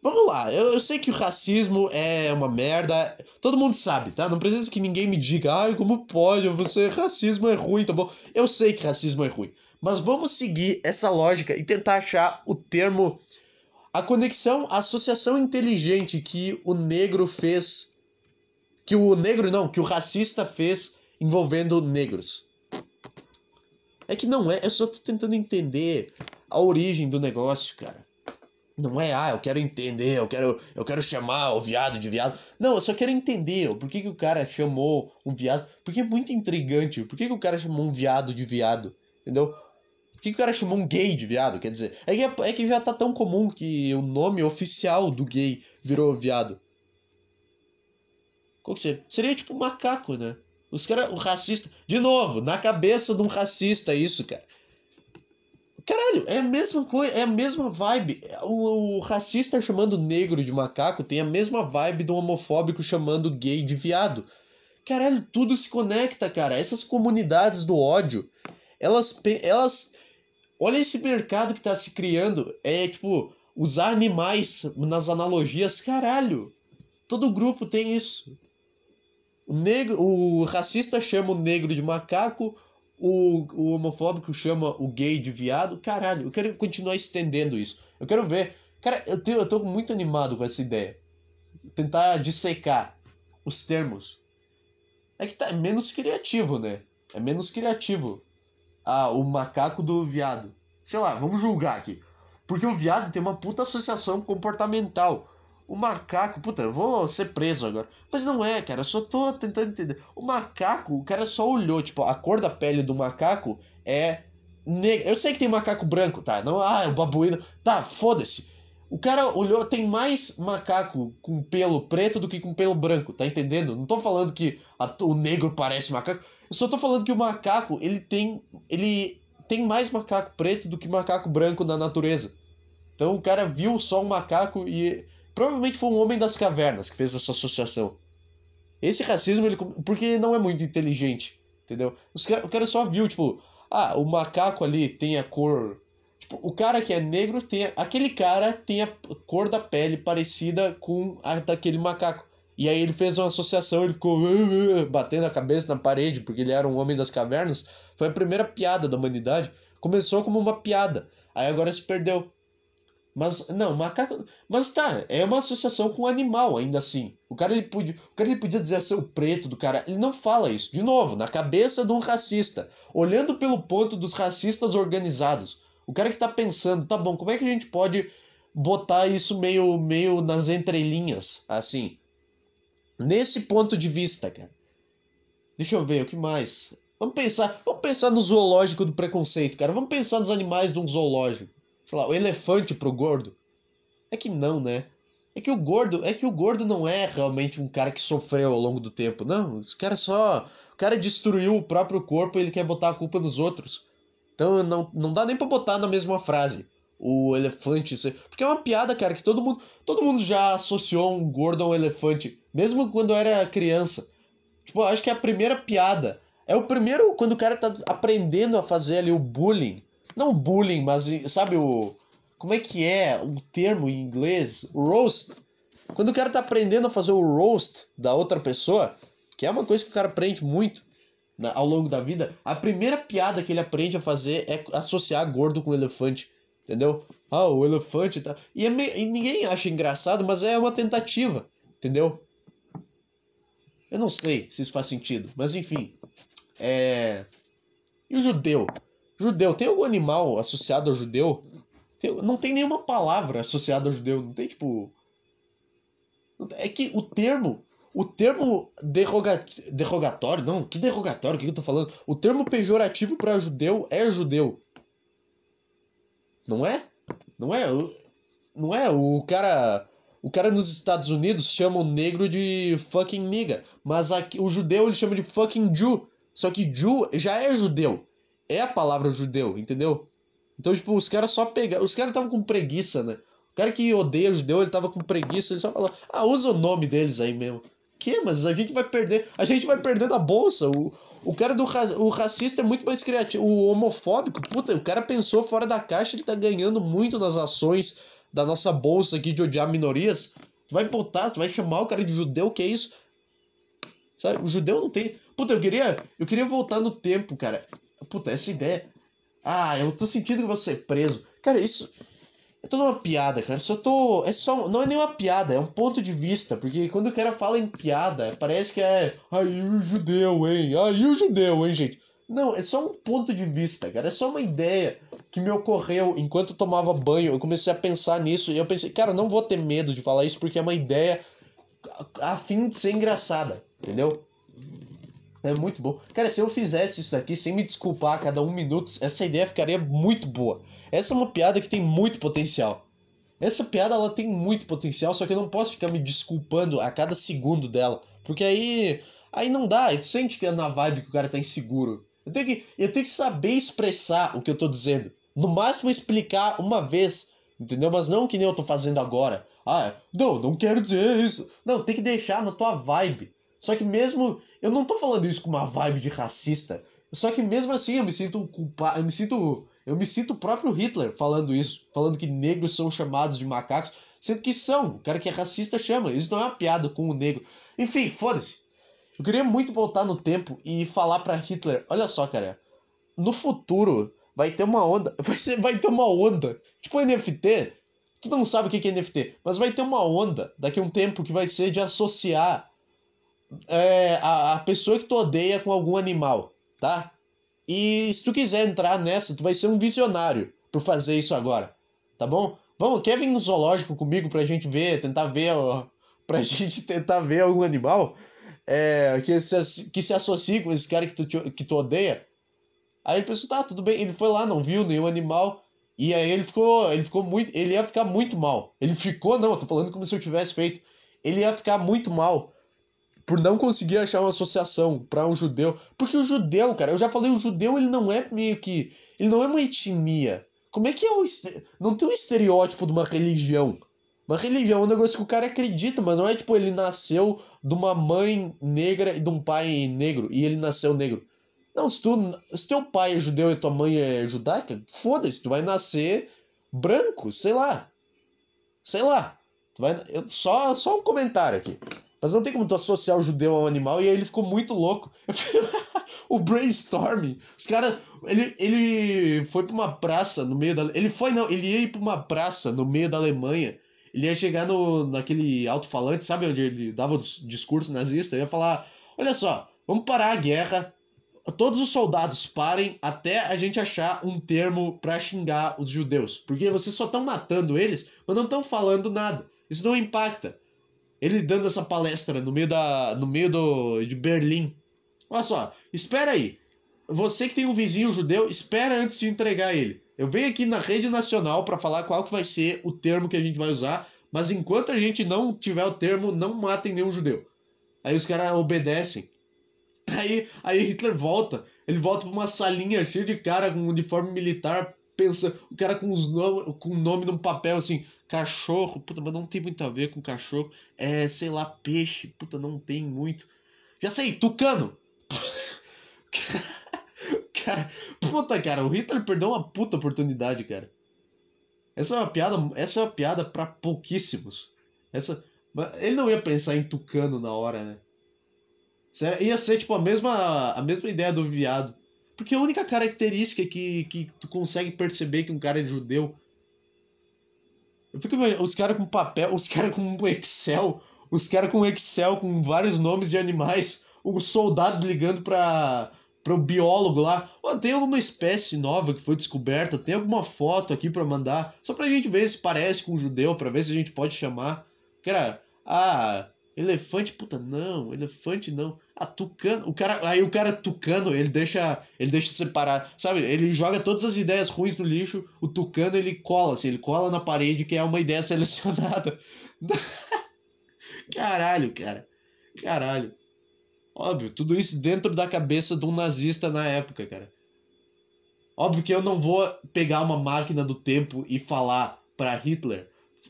Vamos lá, eu, eu, sei que o racismo é uma merda. Todo mundo sabe, tá? Não precisa que ninguém me diga, ai, como pode? Você, racismo é ruim, tá bom? Eu sei que racismo é ruim. Mas vamos seguir essa lógica e tentar achar o termo. A conexão, a associação inteligente que o negro fez. Que o negro, não, que o racista fez envolvendo negros. É que não é, eu só tô tentando entender a origem do negócio, cara. Não é, ah, eu quero entender, eu quero, eu quero chamar o viado de viado. Não, eu só quero entender por que, que o cara chamou um viado. Porque é muito intrigante. Por que, que o cara chamou um viado de viado? Entendeu? Por que, que o cara chamou um gay de viado? Quer dizer, é que, é que já tá tão comum que o nome oficial do gay virou viado. Qual que seria? Seria tipo macaco, né? Os caras, o racista. De novo, na cabeça de um racista, isso, cara. Caralho, é a mesma coisa, é a mesma vibe. O, o, racista chamando negro de macaco tem a mesma vibe do homofóbico chamando gay de viado. Caralho, tudo se conecta, cara. Essas comunidades do ódio, elas. elas olha esse mercado que tá se criando. É tipo, usar animais nas analogias, caralho. Todo grupo tem isso. O negro, o racista chama o negro de macaco, o, o homofóbico chama o gay de viado. Caralho, eu quero continuar estendendo isso. Eu quero ver. Cara, eu, tenho, eu tô muito animado com essa ideia. Tentar dissecar os termos. É que tá é menos criativo, né? É menos criativo. Ah, o macaco do viado. Sei lá, vamos julgar aqui. Porque o viado tem uma puta associação comportamental. O macaco, puta, eu vou ser preso agora. Mas não é, cara, eu só tô tentando entender. O macaco, o cara só olhou, tipo, a cor da pele do macaco é negra. Eu sei que tem macaco branco, tá? Não, ah, é o babuíno. Tá, foda-se. O cara olhou, tem mais macaco com pelo preto do que com pelo branco, tá entendendo? Não tô falando que a, o negro parece macaco. Eu só tô falando que o macaco, ele tem. Ele tem mais macaco preto do que macaco branco na natureza. Então o cara viu só um macaco e. Provavelmente foi um homem das cavernas que fez essa associação. Esse racismo, ele. Porque não é muito inteligente, entendeu? O cara só viu, tipo, ah, o macaco ali tem a cor. Tipo, o cara que é negro tem. Aquele cara tem a cor da pele parecida com a daquele macaco. E aí ele fez uma associação, ele ficou uh, uh, batendo a cabeça na parede, porque ele era um homem das cavernas. Foi a primeira piada da humanidade. Começou como uma piada. Aí agora se perdeu. Mas, não, macaco. Mas tá, é uma associação com o animal, ainda assim. O cara, ele podia, o cara ele podia dizer ser o preto do cara. Ele não fala isso. De novo, na cabeça de um racista. Olhando pelo ponto dos racistas organizados. O cara que tá pensando, tá bom, como é que a gente pode botar isso meio, meio nas entrelinhas, assim? Nesse ponto de vista, cara. Deixa eu ver, o que mais? Vamos pensar, vamos pensar no zoológico do preconceito, cara. Vamos pensar nos animais de um zoológico. Sei lá, o elefante pro gordo. É que não, né? É que o gordo, é que o gordo não é realmente um cara que sofreu ao longo do tempo. Não, esse cara só, o cara destruiu o próprio corpo e ele quer botar a culpa nos outros. Então não, não dá nem para botar na mesma frase o elefante. Porque é uma piada, cara, que todo mundo, todo mundo já associou um gordo a um elefante, mesmo quando era criança. Tipo, acho que é a primeira piada. É o primeiro quando o cara tá aprendendo a fazer ali o bullying. Não bullying, mas sabe o. Como é que é o termo em inglês? Roast. Quando o cara tá aprendendo a fazer o roast da outra pessoa, que é uma coisa que o cara aprende muito na, ao longo da vida, a primeira piada que ele aprende a fazer é associar gordo com elefante. Entendeu? Ah, o elefante tá. E, é meio... e ninguém acha engraçado, mas é uma tentativa. Entendeu? Eu não sei se isso faz sentido, mas enfim. É. E o judeu? Judeu, tem algum animal associado ao judeu? Tem... Não tem nenhuma palavra associada ao judeu. Não tem tipo. É que o termo. O termo derroga... derrogatório. Não, que derrogatório? O que eu tô falando? O termo pejorativo para judeu é judeu. Não é? Não é? Não é? O cara. O cara nos Estados Unidos chama o negro de fucking nigga. Mas aqui, o judeu ele chama de fucking Jew. Só que Jew já é judeu. É a palavra judeu, entendeu? Então, tipo, os caras só pegaram. Os caras estavam com preguiça, né? O cara que odeia judeu, ele tava com preguiça, ele só falou, ah, usa o nome deles aí mesmo que? Mas a gente vai perder. A gente vai perder da bolsa. O, o cara do o racista é muito mais criativo. O homofóbico, puta, o cara pensou fora da caixa, ele tá ganhando muito nas ações da nossa bolsa aqui de odiar minorias. Tu vai botar, tu vai chamar o cara de judeu, que é isso? Sabe, o judeu não tem. Puta, eu queria. Eu queria voltar no tempo, cara. Puta, essa ideia. Ah, eu tô sentindo que vou ser preso. Cara, isso. É toda uma piada, cara. Só tô. É só. Não é nem uma piada, é um ponto de vista. Porque quando o cara fala em piada, parece que é. Aí o judeu, hein? Aí o judeu, hein, gente? Não, é só um ponto de vista, cara. É só uma ideia que me ocorreu enquanto eu tomava banho. Eu comecei a pensar nisso e eu pensei, cara, não vou ter medo de falar isso porque é uma ideia a fim de ser engraçada, entendeu? É muito bom. Cara, se eu fizesse isso daqui sem me desculpar a cada um minuto, essa ideia ficaria muito boa. Essa é uma piada que tem muito potencial. Essa piada ela tem muito potencial, só que eu não posso ficar me desculpando a cada segundo dela. Porque aí. Aí não dá, tu sente que é na vibe que o cara tá inseguro. Eu tenho que, eu tenho que saber expressar o que eu tô dizendo. No máximo explicar uma vez, entendeu? Mas não que nem eu tô fazendo agora. Ah, não, não quero dizer isso. Não, tem que deixar na tua vibe. Só que mesmo. Eu não tô falando isso com uma vibe de racista. Só que mesmo assim eu me sinto culpado. Eu me sinto. Eu me sinto o próprio Hitler falando isso. Falando que negros são chamados de macacos. Sendo que são. O cara que é racista chama. Isso não é uma piada com o negro. Enfim, foda-se. Eu queria muito voltar no tempo e falar para Hitler: olha só, cara. No futuro vai ter uma onda. Vai, ser, vai ter uma onda. Tipo NFT. Tu não sabe o que é NFT. Mas vai ter uma onda daqui a um tempo que vai ser de associar é, a, a pessoa que tu odeia com algum animal, tá? E se tu quiser entrar nessa, tu vai ser um visionário por fazer isso agora, tá bom? Vamos, quer vir no zoológico comigo pra gente ver, tentar ver, ó, pra gente tentar ver algum animal é, que, se, que se associe com esse cara que tu, que tu odeia? Aí ele pensou, tá, tudo bem. Ele foi lá, não viu nenhum animal. E aí ele ficou, ele ficou muito, ele ia ficar muito mal. Ele ficou, não, eu tô falando como se eu tivesse feito. Ele ia ficar muito mal por não conseguir achar uma associação para um judeu. Porque o judeu, cara, eu já falei, o judeu ele não é meio que, ele não é uma etnia. Como é que é o não tem um estereótipo de uma religião? Uma religião é um negócio que o cara acredita, mas não é tipo ele nasceu de uma mãe negra e de um pai negro e ele nasceu negro. Não, se, tu, se teu pai é judeu e tua mãe é judaica, foda-se, tu vai nascer branco, sei lá. Sei lá. Tu vai, eu, só, só um comentário aqui. Mas não tem como tu associar o judeu ao animal, e aí ele ficou muito louco. o brainstorming. Os caras. Ele, ele foi pra uma praça no meio da. Ele foi, não, ele ia ir pra uma praça no meio da Alemanha. Ele ia chegar no, naquele alto-falante, sabe onde ele dava o discurso nazista? Ele ia falar: Olha só, vamos parar a guerra, todos os soldados parem até a gente achar um termo para xingar os judeus. Porque vocês só estão matando eles, mas não estão falando nada. Isso não impacta. Ele dando essa palestra no meio da no meio do de Berlim. Olha só, espera aí. Você que tem um vizinho judeu, espera antes de entregar ele. Eu venho aqui na rede nacional para falar qual que vai ser o termo que a gente vai usar, mas enquanto a gente não tiver o termo, não matem nenhum judeu. Aí os caras obedecem. Aí, aí Hitler volta, ele volta pra uma salinha cheia de cara com uniforme militar, pensa, o cara com os nome, com o nome num papel assim, cachorro, puta, mas não tem muito a ver com cachorro, é, sei lá, peixe, puta, não tem muito. Já sei, tucano. cara, puta, cara, o Hitler perdeu uma puta oportunidade, cara. Essa é uma piada, essa é uma piada para pouquíssimos. Essa, ele não ia pensar em tucano na hora, né? Ia ser tipo a mesma, a mesma ideia do viado. Porque a única característica que, que tu consegue perceber que um cara é judeu. Eu fico os caras com papel, os caras com Excel, os caras com Excel com vários nomes de animais, o soldado ligando pra, para o biólogo lá. Oh, tem alguma espécie nova que foi descoberta? Tem alguma foto aqui para mandar? Só pra gente ver se parece com um judeu, para ver se a gente pode chamar. Cara, ah, Elefante, puta, não, elefante não. Ah, tucano, o cara, aí o cara tucano, ele deixa, ele deixa separar, sabe? Ele joga todas as ideias ruins no lixo, o tucano ele cola, assim, ele cola na parede que é uma ideia selecionada. Caralho, cara. Caralho. Óbvio, tudo isso dentro da cabeça de um nazista na época, cara. Óbvio que eu não vou pegar uma máquina do tempo e falar para Hitler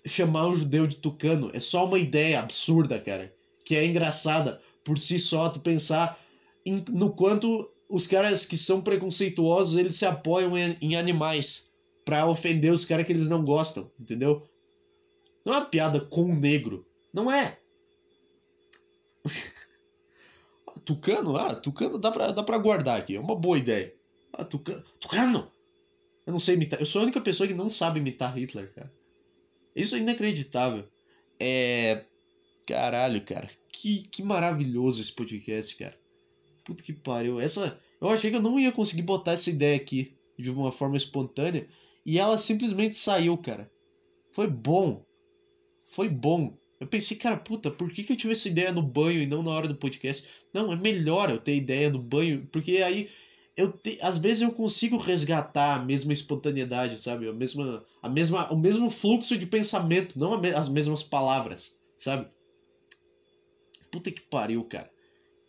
chamar um judeu de tucano é só uma ideia absurda, cara. Que é engraçada por si só, tu pensar em, no quanto os caras que são preconceituosos eles se apoiam em, em animais para ofender os caras que eles não gostam, entendeu? Não é uma piada com o negro. Não é. tucano? Ah, tucano dá pra, dá pra guardar aqui. É uma boa ideia. Ah, tucano. Tucano! Eu não sei imitar. Eu sou a única pessoa que não sabe imitar Hitler, cara. Isso é inacreditável. É. Caralho, cara. Que, que maravilhoso esse podcast, cara. Puta que pariu. Essa. Eu achei que eu não ia conseguir botar essa ideia aqui de uma forma espontânea. E ela simplesmente saiu, cara. Foi bom. Foi bom. Eu pensei, cara, puta, por que, que eu tive essa ideia no banho e não na hora do podcast? Não, é melhor eu ter ideia no banho, porque aí eu te, às vezes eu consigo resgatar a mesma espontaneidade, sabe? A mesma, a mesma, o mesmo fluxo de pensamento, não as mesmas palavras, sabe? Puta que pariu, cara.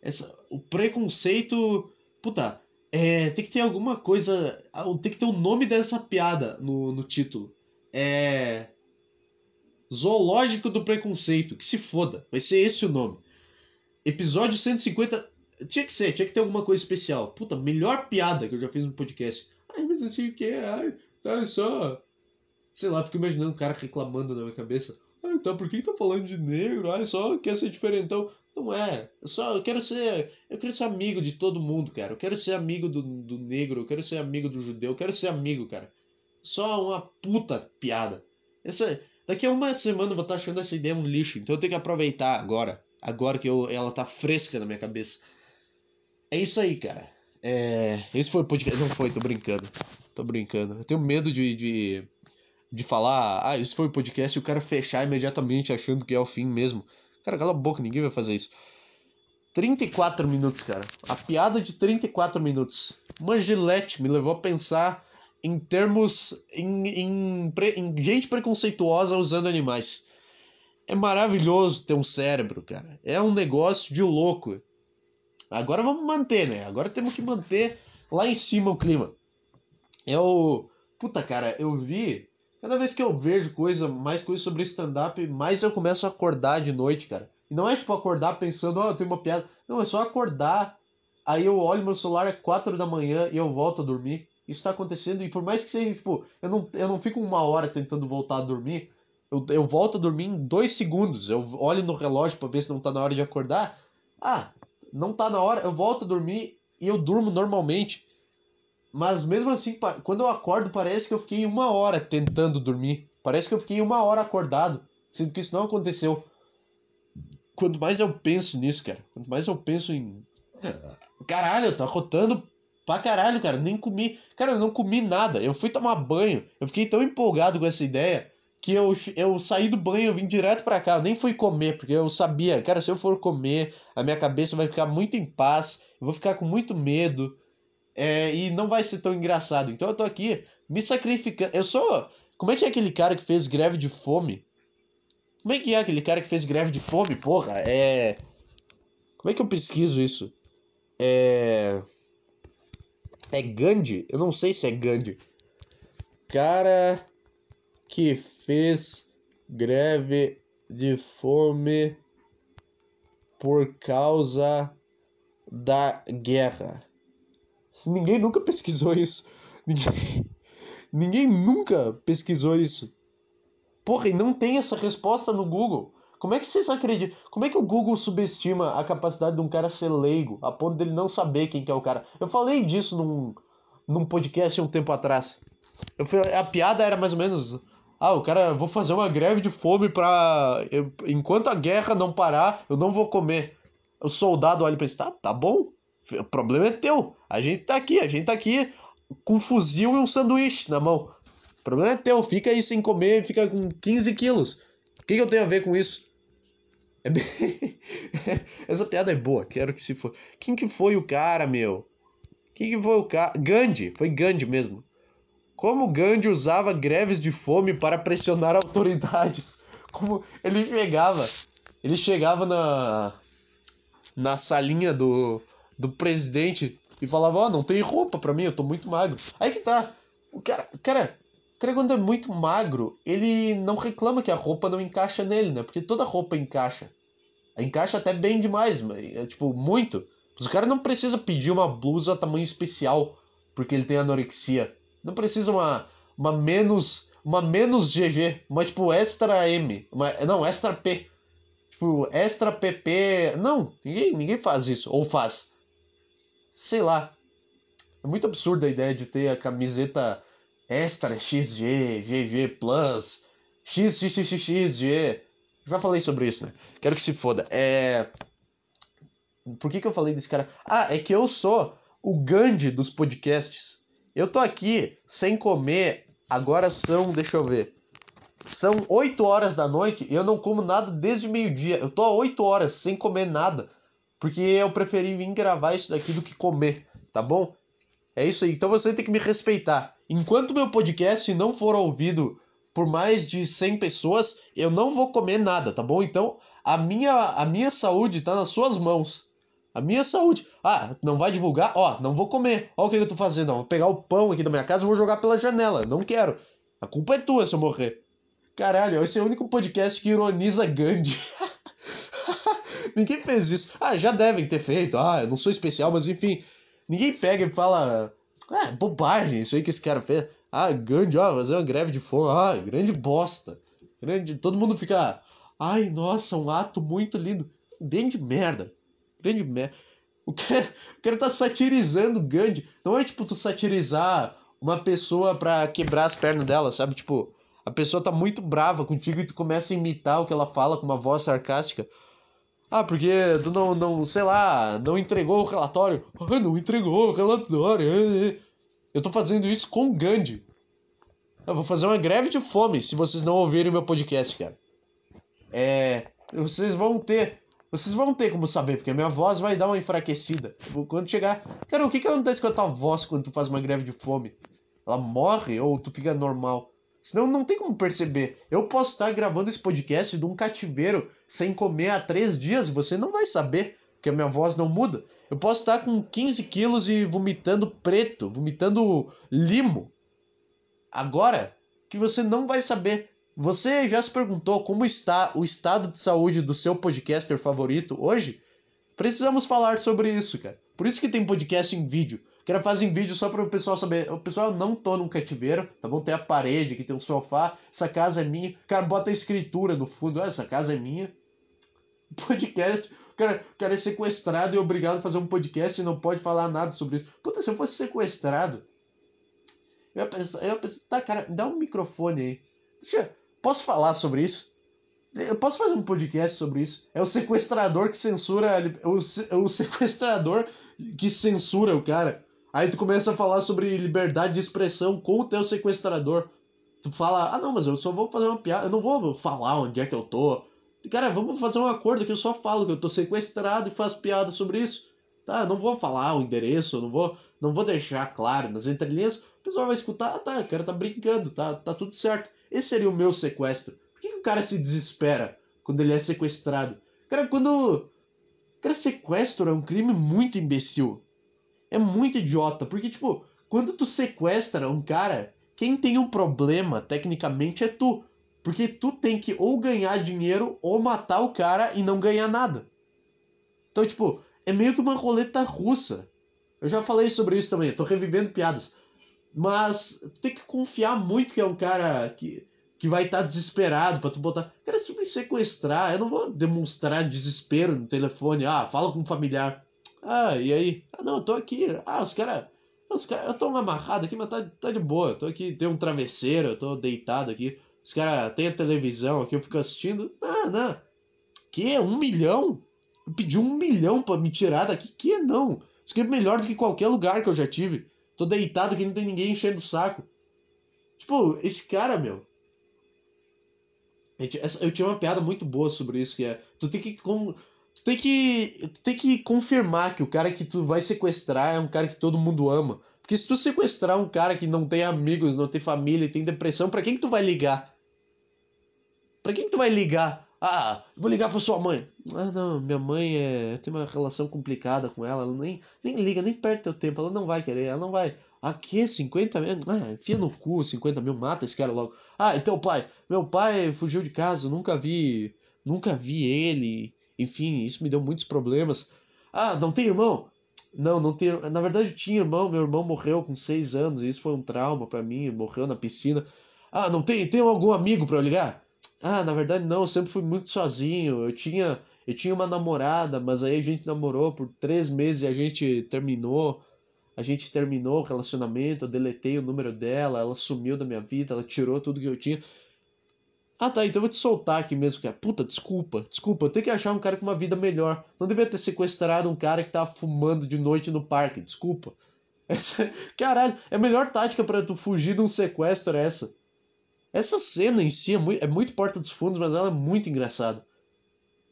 Essa, o preconceito, puta, é, tem que ter alguma coisa, tem que ter o nome dessa piada no, no título. É Zoológico do Preconceito, que se foda, vai ser esse o nome. Episódio 150 tinha que ser, tinha que ter alguma coisa especial. Puta, melhor piada que eu já fiz no podcast. Ai, mas não sei o que, ai, tá só. Sei lá, fico imaginando o cara reclamando na minha cabeça. Ah, então por que tá falando de negro? Ai, só quer ser diferentão. Não é. Eu só eu quero ser. Eu quero ser amigo de todo mundo, cara. Eu quero ser amigo do, do negro, eu quero ser amigo do judeu, eu quero ser amigo, cara. Só uma puta piada. Essa, daqui a uma semana eu vou estar achando essa ideia um lixo, então eu tenho que aproveitar agora. agora que eu, ela tá fresca na minha cabeça. É isso aí, cara. É, esse foi o podcast. Não foi, tô brincando. Tô brincando. Eu tenho medo de, de, de falar, ah, esse foi o podcast e o cara fechar imediatamente achando que é o fim mesmo. Cara, cala a boca, ninguém vai fazer isso. 34 minutos, cara. A piada de 34 minutos. Uma gilete me levou a pensar em termos. em, em, em gente preconceituosa usando animais. É maravilhoso ter um cérebro, cara. É um negócio de louco. Agora vamos manter, né? Agora temos que manter lá em cima o clima. Eu. Puta, cara, eu vi. Cada vez que eu vejo coisa, mais coisa sobre stand-up, mais eu começo a acordar de noite, cara. E não é tipo acordar pensando, ó, oh, tem uma piada. Não, é só acordar. Aí eu olho meu celular, é 4 da manhã e eu volto a dormir. Isso tá acontecendo. E por mais que seja, tipo, eu não, eu não fico uma hora tentando voltar a dormir. Eu, eu volto a dormir em dois segundos. Eu olho no relógio pra ver se não tá na hora de acordar. Ah, não tá na hora, eu volto a dormir e eu durmo normalmente. Mas mesmo assim, quando eu acordo, parece que eu fiquei uma hora tentando dormir. Parece que eu fiquei uma hora acordado, sendo que isso não aconteceu. Quanto mais eu penso nisso, cara, quanto mais eu penso em. Caralho, eu tô arrotando pra caralho, cara. Nem comi. Cara, eu não comi nada. Eu fui tomar banho. Eu fiquei tão empolgado com essa ideia que eu, eu saí do banho, eu vim direto para cá, eu nem fui comer, porque eu sabia, cara, se eu for comer, a minha cabeça vai ficar muito em paz, eu vou ficar com muito medo, é, e não vai ser tão engraçado. Então eu tô aqui me sacrificando. Eu sou. Como é que é aquele cara que fez greve de fome? Como é que é aquele cara que fez greve de fome, porra? É. Como é que eu pesquiso isso? É. É Gandhi? Eu não sei se é Gandhi. Cara que fez greve de fome por causa da guerra. Ninguém nunca pesquisou isso. Ninguém, ninguém nunca pesquisou isso. Porra, e não tem essa resposta no Google. Como é que vocês acreditam? Como é que o Google subestima a capacidade de um cara ser leigo a ponto dele não saber quem que é o cara? Eu falei disso num, num podcast um tempo atrás. Eu, a piada era mais ou menos ah, o cara, vou fazer uma greve de fome pra. Eu, enquanto a guerra não parar, eu não vou comer. O soldado olha pra ele, tá, tá bom. O problema é teu. A gente tá aqui, a gente tá aqui com um fuzil e um sanduíche na mão. O problema é teu, fica aí sem comer, fica com 15 quilos. O que, que eu tenho a ver com isso? É bem... Essa piada é boa, quero que se for. Quem que foi o cara, meu? Quem que foi o cara? Gandhi, foi Gandhi mesmo. Como Gandhi usava greves de fome para pressionar autoridades. Como ele chegava, ele chegava na na salinha do, do presidente e falava: "Ó, oh, não tem roupa para mim, eu tô muito magro". Aí que tá. O cara, cara, o cara quando é muito magro, ele não reclama que a roupa não encaixa nele, né? Porque toda roupa encaixa. Encaixa até bem demais, é, tipo, muito. Mas o cara não precisa pedir uma blusa tamanho especial porque ele tem anorexia. Não precisa uma, uma menos. Uma menos GG. Uma tipo extra M. Uma, não, extra P. Tipo, extra PP. Não, ninguém, ninguém faz isso. Ou faz. Sei lá. É muito absurda a ideia de ter a camiseta extra XG, GG Plus, XXXXG. Já falei sobre isso, né? Quero que se foda. É. Por que, que eu falei desse cara? Ah, é que eu sou o Gandhi dos podcasts. Eu tô aqui sem comer, agora são, deixa eu ver. São 8 horas da noite e eu não como nada desde meio-dia. Eu tô há 8 horas sem comer nada. Porque eu preferi vir gravar isso daqui do que comer, tá bom? É isso aí. Então você tem que me respeitar. Enquanto meu podcast não for ouvido por mais de 100 pessoas, eu não vou comer nada, tá bom? Então a minha, a minha saúde tá nas suas mãos. A minha saúde. Ah, não vai divulgar? Ó, não vou comer. Ó o que eu tô fazendo. Ó, vou pegar o pão aqui da minha casa e vou jogar pela janela. Não quero. A culpa é tua se eu morrer. Caralho, esse é o único podcast que ironiza Gandhi. Ninguém fez isso. Ah, já devem ter feito. Ah, eu não sou especial, mas enfim. Ninguém pega e fala. Ah, bobagem, isso aí que esse cara fez. Ah, Gandhi, ó, fazer uma greve de fome. Ah, grande bosta. Grande. Todo mundo fica. Ai, nossa, um ato muito lindo. Bem de merda. Grande merda. O cara, o cara tá satirizando Gandhi. Não é tipo tu satirizar uma pessoa pra quebrar as pernas dela, sabe? Tipo, a pessoa tá muito brava contigo e tu começa a imitar o que ela fala com uma voz sarcástica. Ah, porque tu não, não, sei lá, não entregou o relatório. Ah, não entregou o relatório. É, é. Eu tô fazendo isso com o Gandhi. Eu vou fazer uma greve de fome se vocês não ouvirem meu podcast, cara. É. Vocês vão ter. Vocês vão ter como saber, porque a minha voz vai dar uma enfraquecida. Quando chegar. Cara, o que, que acontece com a tua voz quando tu faz uma greve de fome? Ela morre ou tu fica normal? Senão não tem como perceber. Eu posso estar gravando esse podcast de um cativeiro sem comer há três dias você não vai saber, porque a minha voz não muda. Eu posso estar com 15 quilos e vomitando preto, vomitando limo. Agora que você não vai saber. Você já se perguntou como está o estado de saúde do seu podcaster favorito hoje? Precisamos falar sobre isso, cara. Por isso que tem podcast em vídeo. Que era fazer vídeo só para o pessoal saber. O pessoal não tô num cativeiro, tá bom? Tem a parede, aqui tem um sofá, essa casa é minha. O cara bota a escritura no fundo, ah, essa casa é minha. Podcast, o cara, cara é sequestrado e obrigado a fazer um podcast e não pode falar nada sobre isso. Puta, se eu fosse sequestrado, eu ia pensar, eu ia pensar tá, cara, me dá um microfone aí. Deixa, posso falar sobre isso? Eu posso fazer um podcast sobre isso. É o sequestrador que censura. O, o sequestrador que censura o cara. Aí tu começa a falar sobre liberdade de expressão com o teu sequestrador. Tu fala, ah não, mas eu só vou fazer uma piada, eu não vou falar onde é que eu tô. Cara, vamos fazer um acordo que eu só falo que eu tô sequestrado e faço piada sobre isso. Tá, eu não vou falar o endereço, não vou, não vou deixar claro nas entrelinhas. O pessoal vai escutar, ah, tá, o cara tá brincando, tá, tá tudo certo. Esse seria o meu sequestro. Por que, que o cara se desespera quando ele é sequestrado? Cara, quando. Cara, sequestro é um crime muito imbecil é muito idiota, porque, tipo, quando tu sequestra um cara, quem tem um problema, tecnicamente, é tu. Porque tu tem que ou ganhar dinheiro ou matar o cara e não ganhar nada. Então, tipo, é meio que uma roleta russa. Eu já falei sobre isso também, tô revivendo piadas. Mas tem que confiar muito que é um cara que, que vai estar tá desesperado para tu botar. Cara, se me sequestrar, eu não vou demonstrar desespero no telefone. Ah, fala com um familiar. Ah, e aí? Ah, não, eu tô aqui. Ah, os caras. Os caras. Eu tô amarrado aqui, mas tá, tá de boa. Eu tô aqui, tem um travesseiro, eu tô deitado aqui. Os caras têm a televisão aqui, eu fico assistindo. Não, não. Que? Um milhão? Eu pedi um milhão pra me tirar daqui? Que não? Isso aqui é melhor do que qualquer lugar que eu já tive. Tô deitado aqui, não tem ninguém enchendo o saco. Tipo, esse cara, meu. Eu tinha uma piada muito boa sobre isso, que é. Tu tem que tem que, tem que confirmar que o cara que tu vai sequestrar é um cara que todo mundo ama. Porque se tu sequestrar um cara que não tem amigos, não tem família, tem depressão, para quem que tu vai ligar? Para quem que tu vai ligar? Ah, vou ligar pra sua mãe. Ah, não, minha mãe é, tem uma relação complicada com ela, ela nem, nem liga, nem perde teu tempo, ela não vai querer, ela não vai. Aqui, 50 mil? Ah, enfia no cu, 50 mil, mata esse cara logo. Ah, então pai, meu pai fugiu de casa, nunca vi, nunca vi ele. Enfim, isso me deu muitos problemas. Ah, não tem irmão? Não, não tem. Na verdade, tinha irmão. Meu irmão morreu com seis anos. E isso foi um trauma para mim. Morreu na piscina. Ah, não tem? Tem algum amigo para eu ligar? Ah, na verdade, não. Eu sempre fui muito sozinho. Eu tinha, eu tinha uma namorada, mas aí a gente namorou por três meses e a gente terminou. A gente terminou o relacionamento. Eu deletei o número dela. Ela sumiu da minha vida. Ela tirou tudo que eu tinha. Ah, tá, então eu vou te soltar aqui mesmo, cara. Puta, desculpa, desculpa. Eu tenho que achar um cara com uma vida melhor. Não devia ter sequestrado um cara que tava fumando de noite no parque, desculpa. Essa, caralho, é a melhor tática para tu fugir de um sequestro é essa. Essa cena em si é muito, é muito Porta dos Fundos, mas ela é muito engraçada.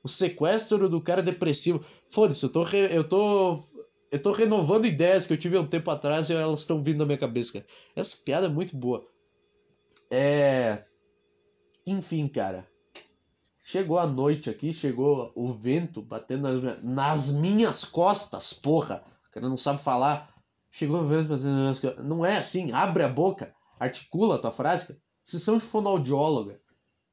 O sequestro do cara depressivo. Foda-se, eu tô, re, eu tô. Eu tô renovando ideias que eu tive há um tempo atrás e elas estão vindo na minha cabeça, cara. Essa piada é muito boa. É. Enfim, cara. Chegou a noite aqui, chegou o vento batendo nas, nas minhas costas, porra. O cara não sabe falar. Chegou o vento batendo nas minhas costas. Não é assim, abre a boca, articula a tua frase. Sessão de fonoaudióloga.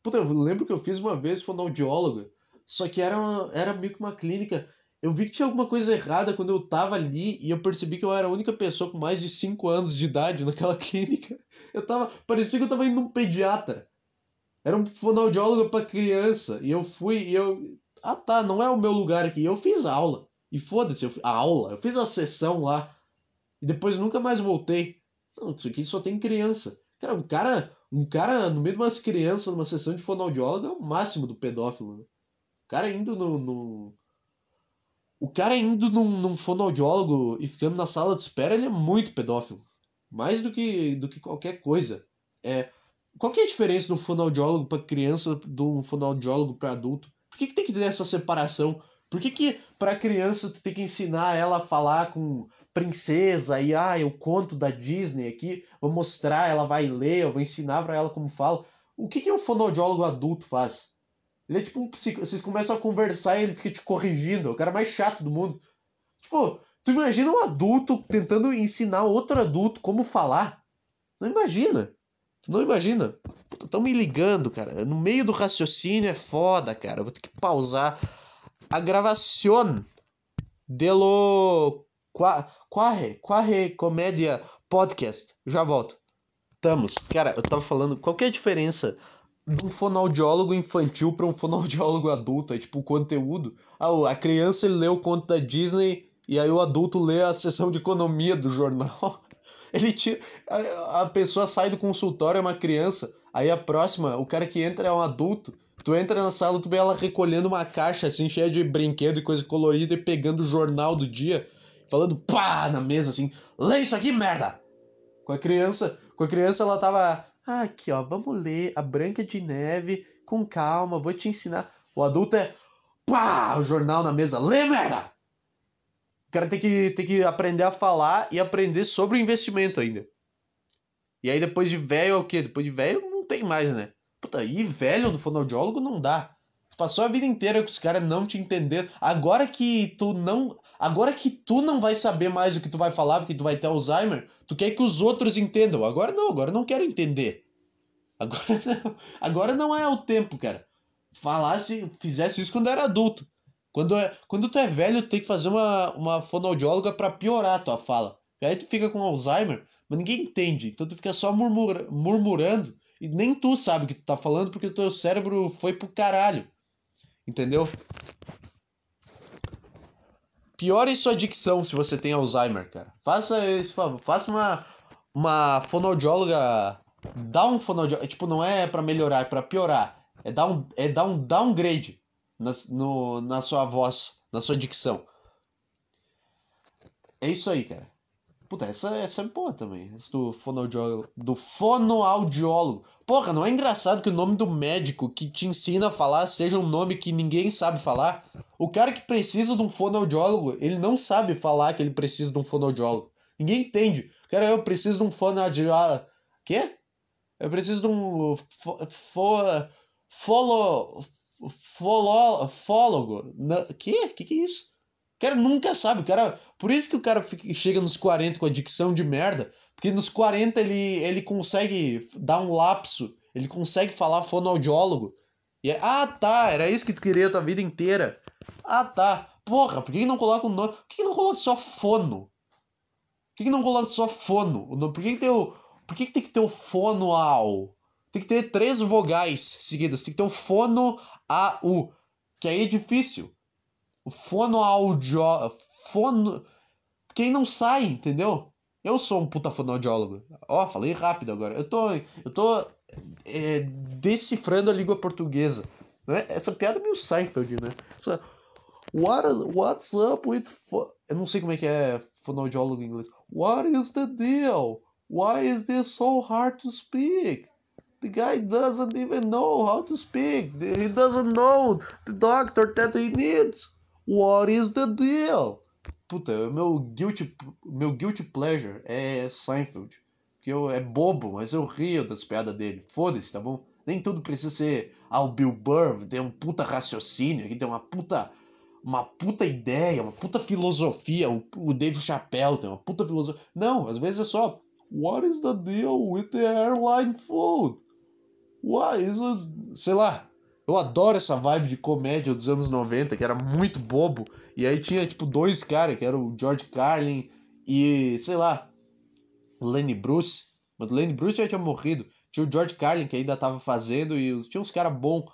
Puta, eu lembro que eu fiz uma vez fonoaudióloga. Só que era, uma, era meio que uma clínica. Eu vi que tinha alguma coisa errada quando eu tava ali e eu percebi que eu era a única pessoa com mais de 5 anos de idade naquela clínica. Eu tava. Parecia que eu tava indo num pediatra. Era um fonoaudiólogo para criança. E eu fui e eu. Ah tá, não é o meu lugar aqui. Eu fiz aula. E foda-se, a aula. Eu fiz a sessão lá. E depois nunca mais voltei. Não, isso aqui só tem criança. Cara, um cara. Um cara no meio de umas crianças numa sessão de fonoaudiólogo é o máximo do pedófilo, né? O cara indo no. no... O cara indo num, num fonoaudiólogo e ficando na sala de espera, ele é muito pedófilo. Mais do que, do que qualquer coisa. É, qual que é a diferença um fonoaudiólogo para criança de um fonoaudiólogo para adulto? Por que, que tem que ter essa separação? Por que, que para criança tu tem que ensinar ela a falar com princesa e ah, eu conto da Disney aqui, vou mostrar, ela vai ler, eu vou ensinar para ela como fala. O que, que um fonoaudiólogo adulto faz? Ele é tipo um psico. Vocês começam a conversar e ele fica te corrigindo. É o cara mais chato do mundo. Tipo, tu imagina um adulto tentando ensinar outro adulto como falar? Não imagina. Tu não imagina. Puta, tão me ligando, cara. No meio do raciocínio é foda, cara. Eu vou ter que pausar a gravação delo Quare, Quare Comédia Podcast. Já volto. Estamos. Cara, eu tava falando, qual que é a diferença de um fonoaudiólogo infantil para um fonoaudiólogo adulto? É tipo o conteúdo. Ah, a criança lê o conto da Disney e aí o adulto lê a sessão de economia do jornal. Ele tira. A, a pessoa sai do consultório, é uma criança. Aí a próxima, o cara que entra é um adulto. Tu entra na sala, tu vê ela recolhendo uma caixa assim, cheia de brinquedo e coisa colorida e pegando o jornal do dia falando pá na mesa assim, lê isso aqui, merda! Com a criança, com a criança ela tava, ah, aqui ó, vamos ler a Branca de Neve com calma, vou te ensinar. O adulto é pá, o jornal na mesa, lê, merda! Cara tem que, tem que aprender a falar e aprender sobre o investimento ainda. E aí depois de velho é o quê? Depois de velho não tem mais, né? Puta, e velho no fonoaudiólogo não dá. Passou a vida inteira com os caras não te entendendo. Agora que tu não. Agora que tu não vai saber mais o que tu vai falar, porque tu vai ter Alzheimer, tu quer que os outros entendam. Agora não, agora não quero entender. Agora não, agora não é o tempo, cara. Falasse, fizesse isso quando era adulto. Quando, é, quando tu é velho, tu tem que fazer uma, uma fonoaudióloga para piorar a tua fala. E aí tu fica com Alzheimer, mas ninguém entende. Então tu fica só murmura, murmurando e nem tu sabe o que tu tá falando porque o teu cérebro foi pro caralho. Entendeu? Piore sua dicção se você tem Alzheimer, cara. Faça esse favor. Faça uma, uma fonoaudióloga. Dá um fonoaudiólogo. Tipo, não é para melhorar, é pra piorar. É dar um, é dar um downgrade na, no, na sua voz, na sua dicção. É isso aí, cara. Puta, essa, essa é boa também. Essa do fonoaudiólogo. Do fonoaudiólogo. Porra, não é engraçado que o nome do médico que te ensina a falar seja um nome que ninguém sabe falar? O cara que precisa de um fonoaudiólogo, ele não sabe falar que ele precisa de um fonoaudiólogo. Ninguém entende. Cara, eu preciso de um fonoaudiólogo. Quê? Eu preciso de um. Fo, fo. Fólogo. Que? Que que é isso? O cara nunca sabe. O cara, por isso que o cara fica, chega nos 40 com a dicção de merda. Porque nos 40 ele, ele consegue dar um lapso. Ele consegue falar fonoaudiólogo. E é, ah, tá, era isso que tu queria a tua vida inteira. Ah, tá. Porra, por que, que não coloca um nome? Por que, que não coloca só fono? Por que, que não coloca só fono? Por que, que tem o. Por que, que tem que ter o fono ao? Tem que ter três vogais seguidas. Tem que ter o fono a u. Que aí é difícil. O fonoaudio... Fono... Quem não sai, entendeu? Eu sou um puta fonoaudiólogo. Ó, oh, falei rápido agora. Eu tô, eu tô é, decifrando a língua portuguesa. Né? Essa piada é meio Seinfeld, né? Essa, What, what's up with... Eu não sei como é que é fonoaudiólogo em inglês. What is the deal? Why is this so hard to speak? The guy doesn't even know how to speak. He doesn't know the doctor that he needs. What is the deal? Puta, meu guilty, meu guilty pleasure é Seinfeld. Que eu, é bobo, mas eu rio das piadas dele. Foda-se, tá bom? Nem tudo precisa ser. Ah, o Bill Burr tem um puta raciocínio, aqui tem uma puta. Uma puta ideia, uma puta filosofia. O, o Dave Chappelle tem uma puta filosofia. Não, às vezes é só. What is the deal with the airline food? Why is it. Sei lá. Eu adoro essa vibe de comédia dos anos 90, que era muito bobo. E aí tinha, tipo, dois caras, que era o George Carlin e, sei lá, Lenny Bruce. Mas o Lenny Bruce já tinha morrido. Tinha o George Carlin, que ainda tava fazendo, e tinha uns caras bons.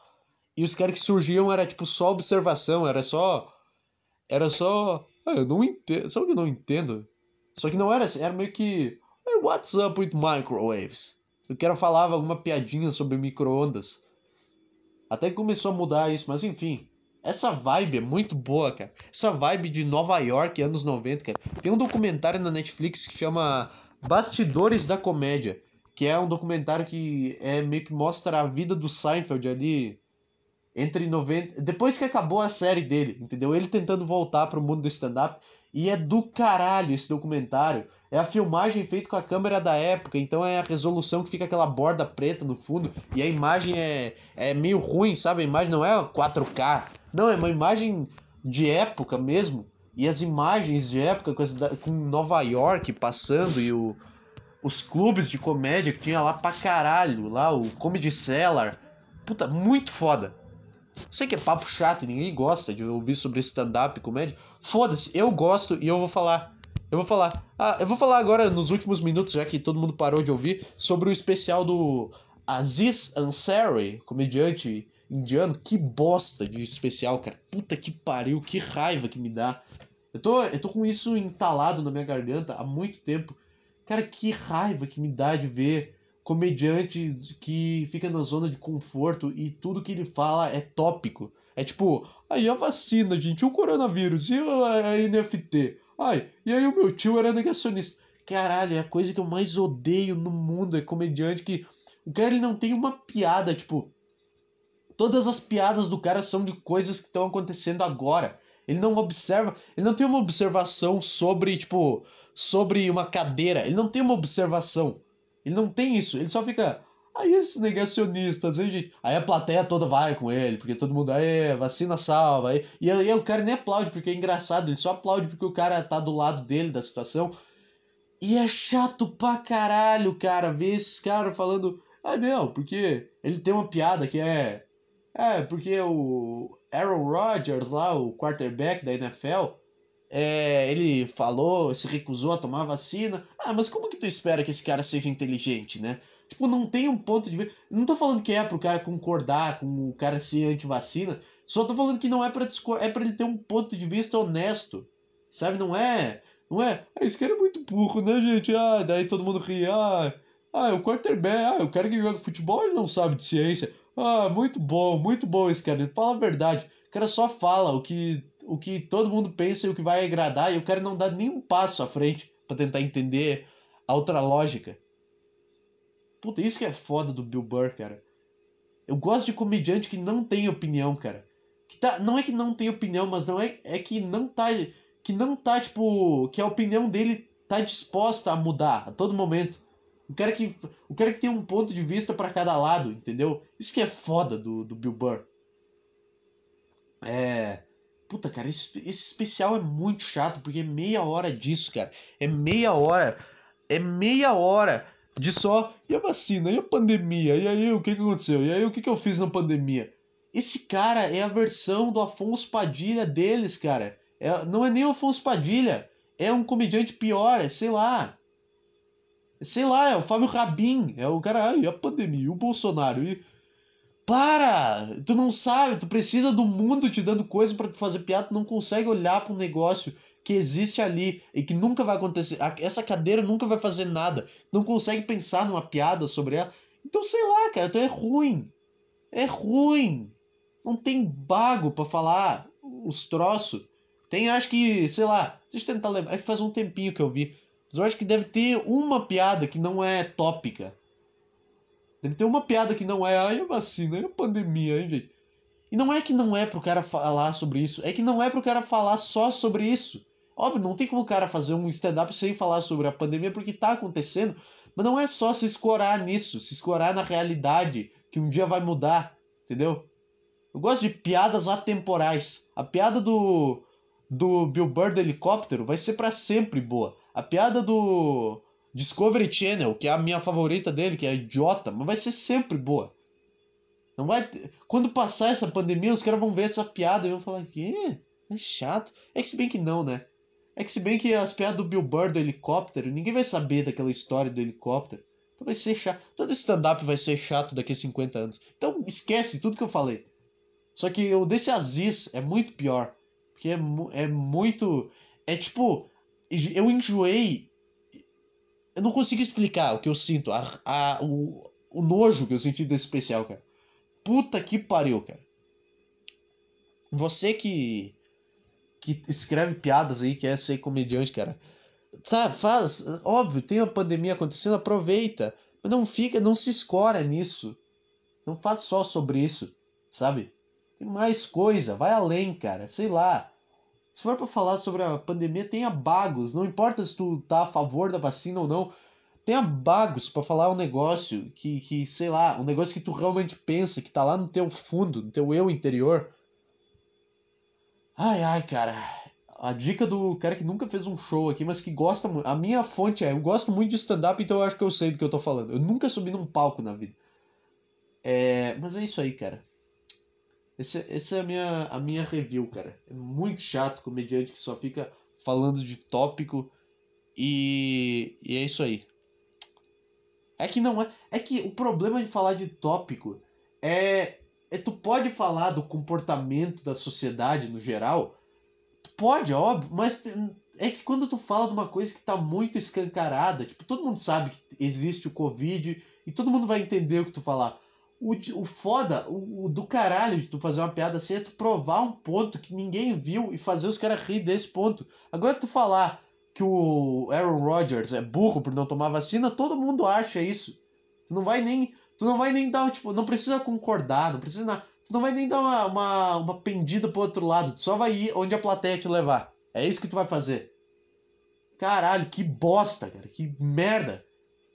E os caras que surgiam era, tipo, só observação, era só... Era só... Ah, eu não entendo... Sabe o que eu não entendo? Só que não era assim, era meio que... Hey, what's up with microwaves? O cara falava alguma piadinha sobre micro-ondas. Até que começou a mudar isso, mas enfim. Essa vibe é muito boa, cara. Essa vibe de Nova York, anos 90, cara. Tem um documentário na Netflix que chama Bastidores da Comédia. Que é um documentário que é meio que mostra a vida do Seinfeld ali entre 90. Depois que acabou a série dele, entendeu? Ele tentando voltar pro mundo do stand-up. E é do caralho esse documentário. É a filmagem feita com a câmera da época, então é a resolução que fica aquela borda preta no fundo. E a imagem é, é meio ruim, sabe? A imagem não é 4K. Não, é uma imagem de época mesmo. E as imagens de época com, com Nova York passando e o, os clubes de comédia que tinha lá pra caralho. Lá o Comedy Cellar. Puta, muito foda. Sei que é papo chato, ninguém gosta de ouvir sobre stand-up comédia. Foda-se, eu gosto e eu vou falar. Eu vou falar. Ah, eu vou falar agora nos últimos minutos, já que todo mundo parou de ouvir, sobre o especial do Aziz Ansari, comediante indiano. Que bosta de especial, cara. Puta que pariu, que raiva que me dá. Eu tô, eu tô com isso entalado na minha garganta há muito tempo. Cara, que raiva que me dá de ver comediante que fica na zona de conforto e tudo que ele fala é tópico. É tipo, aí a vacina, gente, o coronavírus e a NFT. Ai, e aí o meu tio era negacionista. Caralho, é a coisa que eu mais odeio no mundo é comediante que o cara ele não tem uma piada, tipo, todas as piadas do cara são de coisas que estão acontecendo agora. Ele não observa, ele não tem uma observação sobre, tipo, sobre uma cadeira. Ele não tem uma observação. Ele não tem isso. Ele só fica, Aí esses negacionistas, aí, gente. Aí a plateia toda vai com ele, porque todo mundo, aí, vacina salva. Aí, e aí o cara nem aplaude porque é engraçado, ele só aplaude porque o cara tá do lado dele da situação. E é chato pra caralho, cara, ver esses caras falando. Ah, não, porque ele tem uma piada que é. É, porque o Aaron Rodgers lá, o quarterback da NFL, é, ele falou, se recusou a tomar vacina. Ah, mas como que tu espera que esse cara seja inteligente, né? Tipo, não tem um ponto de vista. Não tô falando que é pro cara concordar com o cara ser anti-vacina. Só tô falando que não é pra discordar. É pra ele ter um ponto de vista honesto. Sabe? Não é. Não é. Ah, esse cara é muito burro, né, gente? Ah, daí todo mundo ri. Ah, ah, o quarterback. Ah, o cara que joga futebol ele não sabe de ciência. Ah, muito bom, muito bom esse cara. Ele fala a verdade. O cara só fala o que, o que todo mundo pensa e o que vai agradar. E o cara não dá nenhum passo à frente para tentar entender a outra lógica. Puta, isso que é foda do Bill Burr, cara. Eu gosto de comediante que não tem opinião, cara. Que tá, não é que não tem opinião, mas não é, é que não tá. Que não tá, tipo. Que a opinião dele tá disposta a mudar a todo momento. O cara que, o cara que tem um ponto de vista para cada lado, entendeu? Isso que é foda do, do Bill Burr. É. Puta, cara, esse, esse especial é muito chato, porque é meia hora disso, cara. É meia hora. É meia hora de só. E a vacina? E a pandemia? E aí o que, que aconteceu? E aí o que, que eu fiz na pandemia? Esse cara é a versão do Afonso Padilha deles, cara. É, não é nem o Afonso Padilha. É um comediante pior, é sei lá. Sei lá, é o Fábio Rabin. É o cara. E a pandemia? E o Bolsonaro? E. Para! Tu não sabe, tu precisa do mundo te dando coisa para fazer piada, tu não consegue olhar para um negócio que existe ali e que nunca vai acontecer. Essa cadeira nunca vai fazer nada. Não consegue pensar numa piada sobre ela. Então, sei lá, cara, então é ruim. É ruim. Não tem bago para falar os troços. Tem, acho que, sei lá, deixa eu tentar lembrar, é que faz um tempinho que eu vi. Mas eu acho que deve ter uma piada que não é tópica. Deve ter uma piada que não é, ai, a vacina, ai, a pandemia, hein, gente. E não é que não é pro cara falar sobre isso, é que não é pro cara falar só sobre isso. Óbvio, não tem como o cara fazer um stand-up sem falar sobre a pandemia, porque tá acontecendo. Mas não é só se escorar nisso, se escorar na realidade, que um dia vai mudar, entendeu? Eu gosto de piadas atemporais. A piada do, do Bill Burr do helicóptero vai ser para sempre boa. A piada do Discovery Channel, que é a minha favorita dele, que é idiota, mas vai ser sempre boa. Não vai. Quando passar essa pandemia, os caras vão ver essa piada e vão falar que é chato. É que se bem que não, né? É que se bem que as piadas do Bill Burr do helicóptero, ninguém vai saber daquela história do helicóptero. Então vai ser chato. Todo stand-up vai ser chato daqui a 50 anos. Então esquece tudo que eu falei. Só que o desse Aziz é muito pior. Porque é, é muito. É tipo. Eu enjoei. Eu não consigo explicar o que eu sinto. A, a, o, o nojo que eu senti desse especial, cara. Puta que pariu, cara. Você que que escreve piadas aí, quer ser comediante, cara. Tá, faz, óbvio, tem a pandemia acontecendo, aproveita. Mas não fica, não se escora nisso. Não faz só sobre isso, sabe? Tem mais coisa, vai além, cara. Sei lá. Se for para falar sobre a pandemia, tenha bagos. Não importa se tu tá a favor da vacina ou não. Tenha bagos para falar um negócio que, que, sei lá, um negócio que tu realmente pensa, que tá lá no teu fundo, no teu eu interior. Ai, ai, cara. A dica do cara que nunca fez um show aqui, mas que gosta muito. A minha fonte é: eu gosto muito de stand-up, então eu acho que eu sei do que eu tô falando. Eu nunca subi num palco na vida. É, mas é isso aí, cara. Esse, essa é a minha, a minha review, cara. É muito chato comediante que só fica falando de tópico e, e é isso aí. É que não é. É que o problema de falar de tópico é é, tu pode falar do comportamento da sociedade no geral, tu pode, óbvio, mas é que quando tu fala de uma coisa que tá muito escancarada, tipo, todo mundo sabe que existe o Covid e todo mundo vai entender o que tu falar. O, o foda, o, o do caralho de tu fazer uma piada assim é tu provar um ponto que ninguém viu e fazer os caras rir desse ponto. Agora tu falar que o Aaron Rodgers é burro por não tomar vacina, todo mundo acha isso. Tu não vai nem Tu não vai nem dar, tipo, não precisa concordar, não precisa nada. Tu não vai nem dar uma, uma, uma pendida pro outro lado. Tu só vai ir onde a plateia te levar. É isso que tu vai fazer. Caralho, que bosta, cara. Que merda.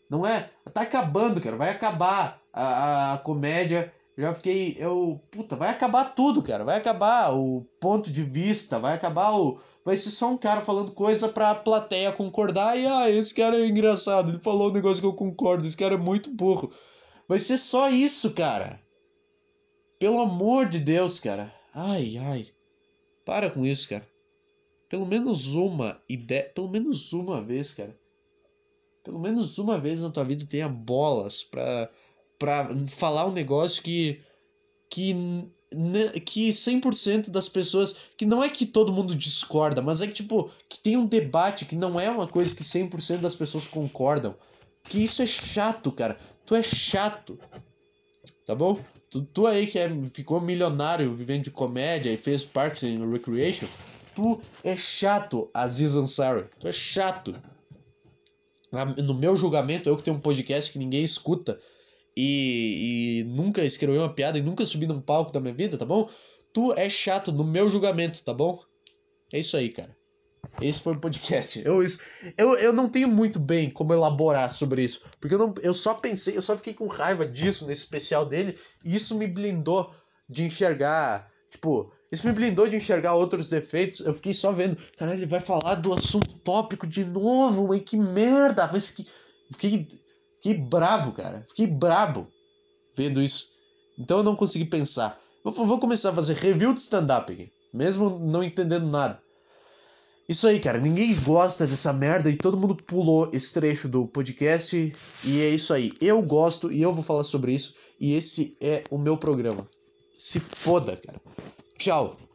Não é? Tá acabando, cara. Vai acabar a, a, comédia. Já fiquei. Eu. Puta, vai acabar tudo, cara. Vai acabar o ponto de vista. Vai acabar o. Vai ser só um cara falando coisa pra plateia concordar. E ah, esse cara é engraçado. Ele falou um negócio que eu concordo. Esse cara é muito burro. Vai ser só isso, cara. Pelo amor de Deus, cara. Ai, ai. Para com isso, cara. Pelo menos uma ideia. Pelo menos uma vez, cara. Pelo menos uma vez na tua vida tenha bolas pra, pra falar um negócio que. Que que 100% das pessoas, que não é que todo mundo discorda, mas é que tipo, que tem um debate que não é uma coisa que 100% das pessoas concordam. Que isso é chato, cara. Tu é chato. Tá bom? Tu, tu aí que é, ficou milionário vivendo de comédia e fez Parks and Recreation. Tu é chato, Aziz Ansari. Tu é chato. No meu julgamento, eu que tenho um podcast que ninguém escuta e, e nunca escreveu uma piada e nunca subi num palco da minha vida, tá bom? Tu é chato no meu julgamento, tá bom? É isso aí, cara. Esse foi o podcast. Eu, eu, eu não tenho muito bem como elaborar sobre isso. Porque eu, não, eu só pensei, eu só fiquei com raiva disso nesse especial dele. E isso me blindou de enxergar. Tipo, isso me blindou de enxergar outros defeitos. Eu fiquei só vendo. Caralho, ele vai falar do assunto tópico de novo, mãe. Que merda! Mas que. Fiquei, fiquei bravo, cara. Fiquei brabo vendo isso. Então eu não consegui pensar. Vou começar a fazer review de stand-up aqui. Mesmo não entendendo nada. Isso aí, cara. Ninguém gosta dessa merda e todo mundo pulou esse trecho do podcast. E é isso aí. Eu gosto e eu vou falar sobre isso. E esse é o meu programa. Se foda, cara. Tchau.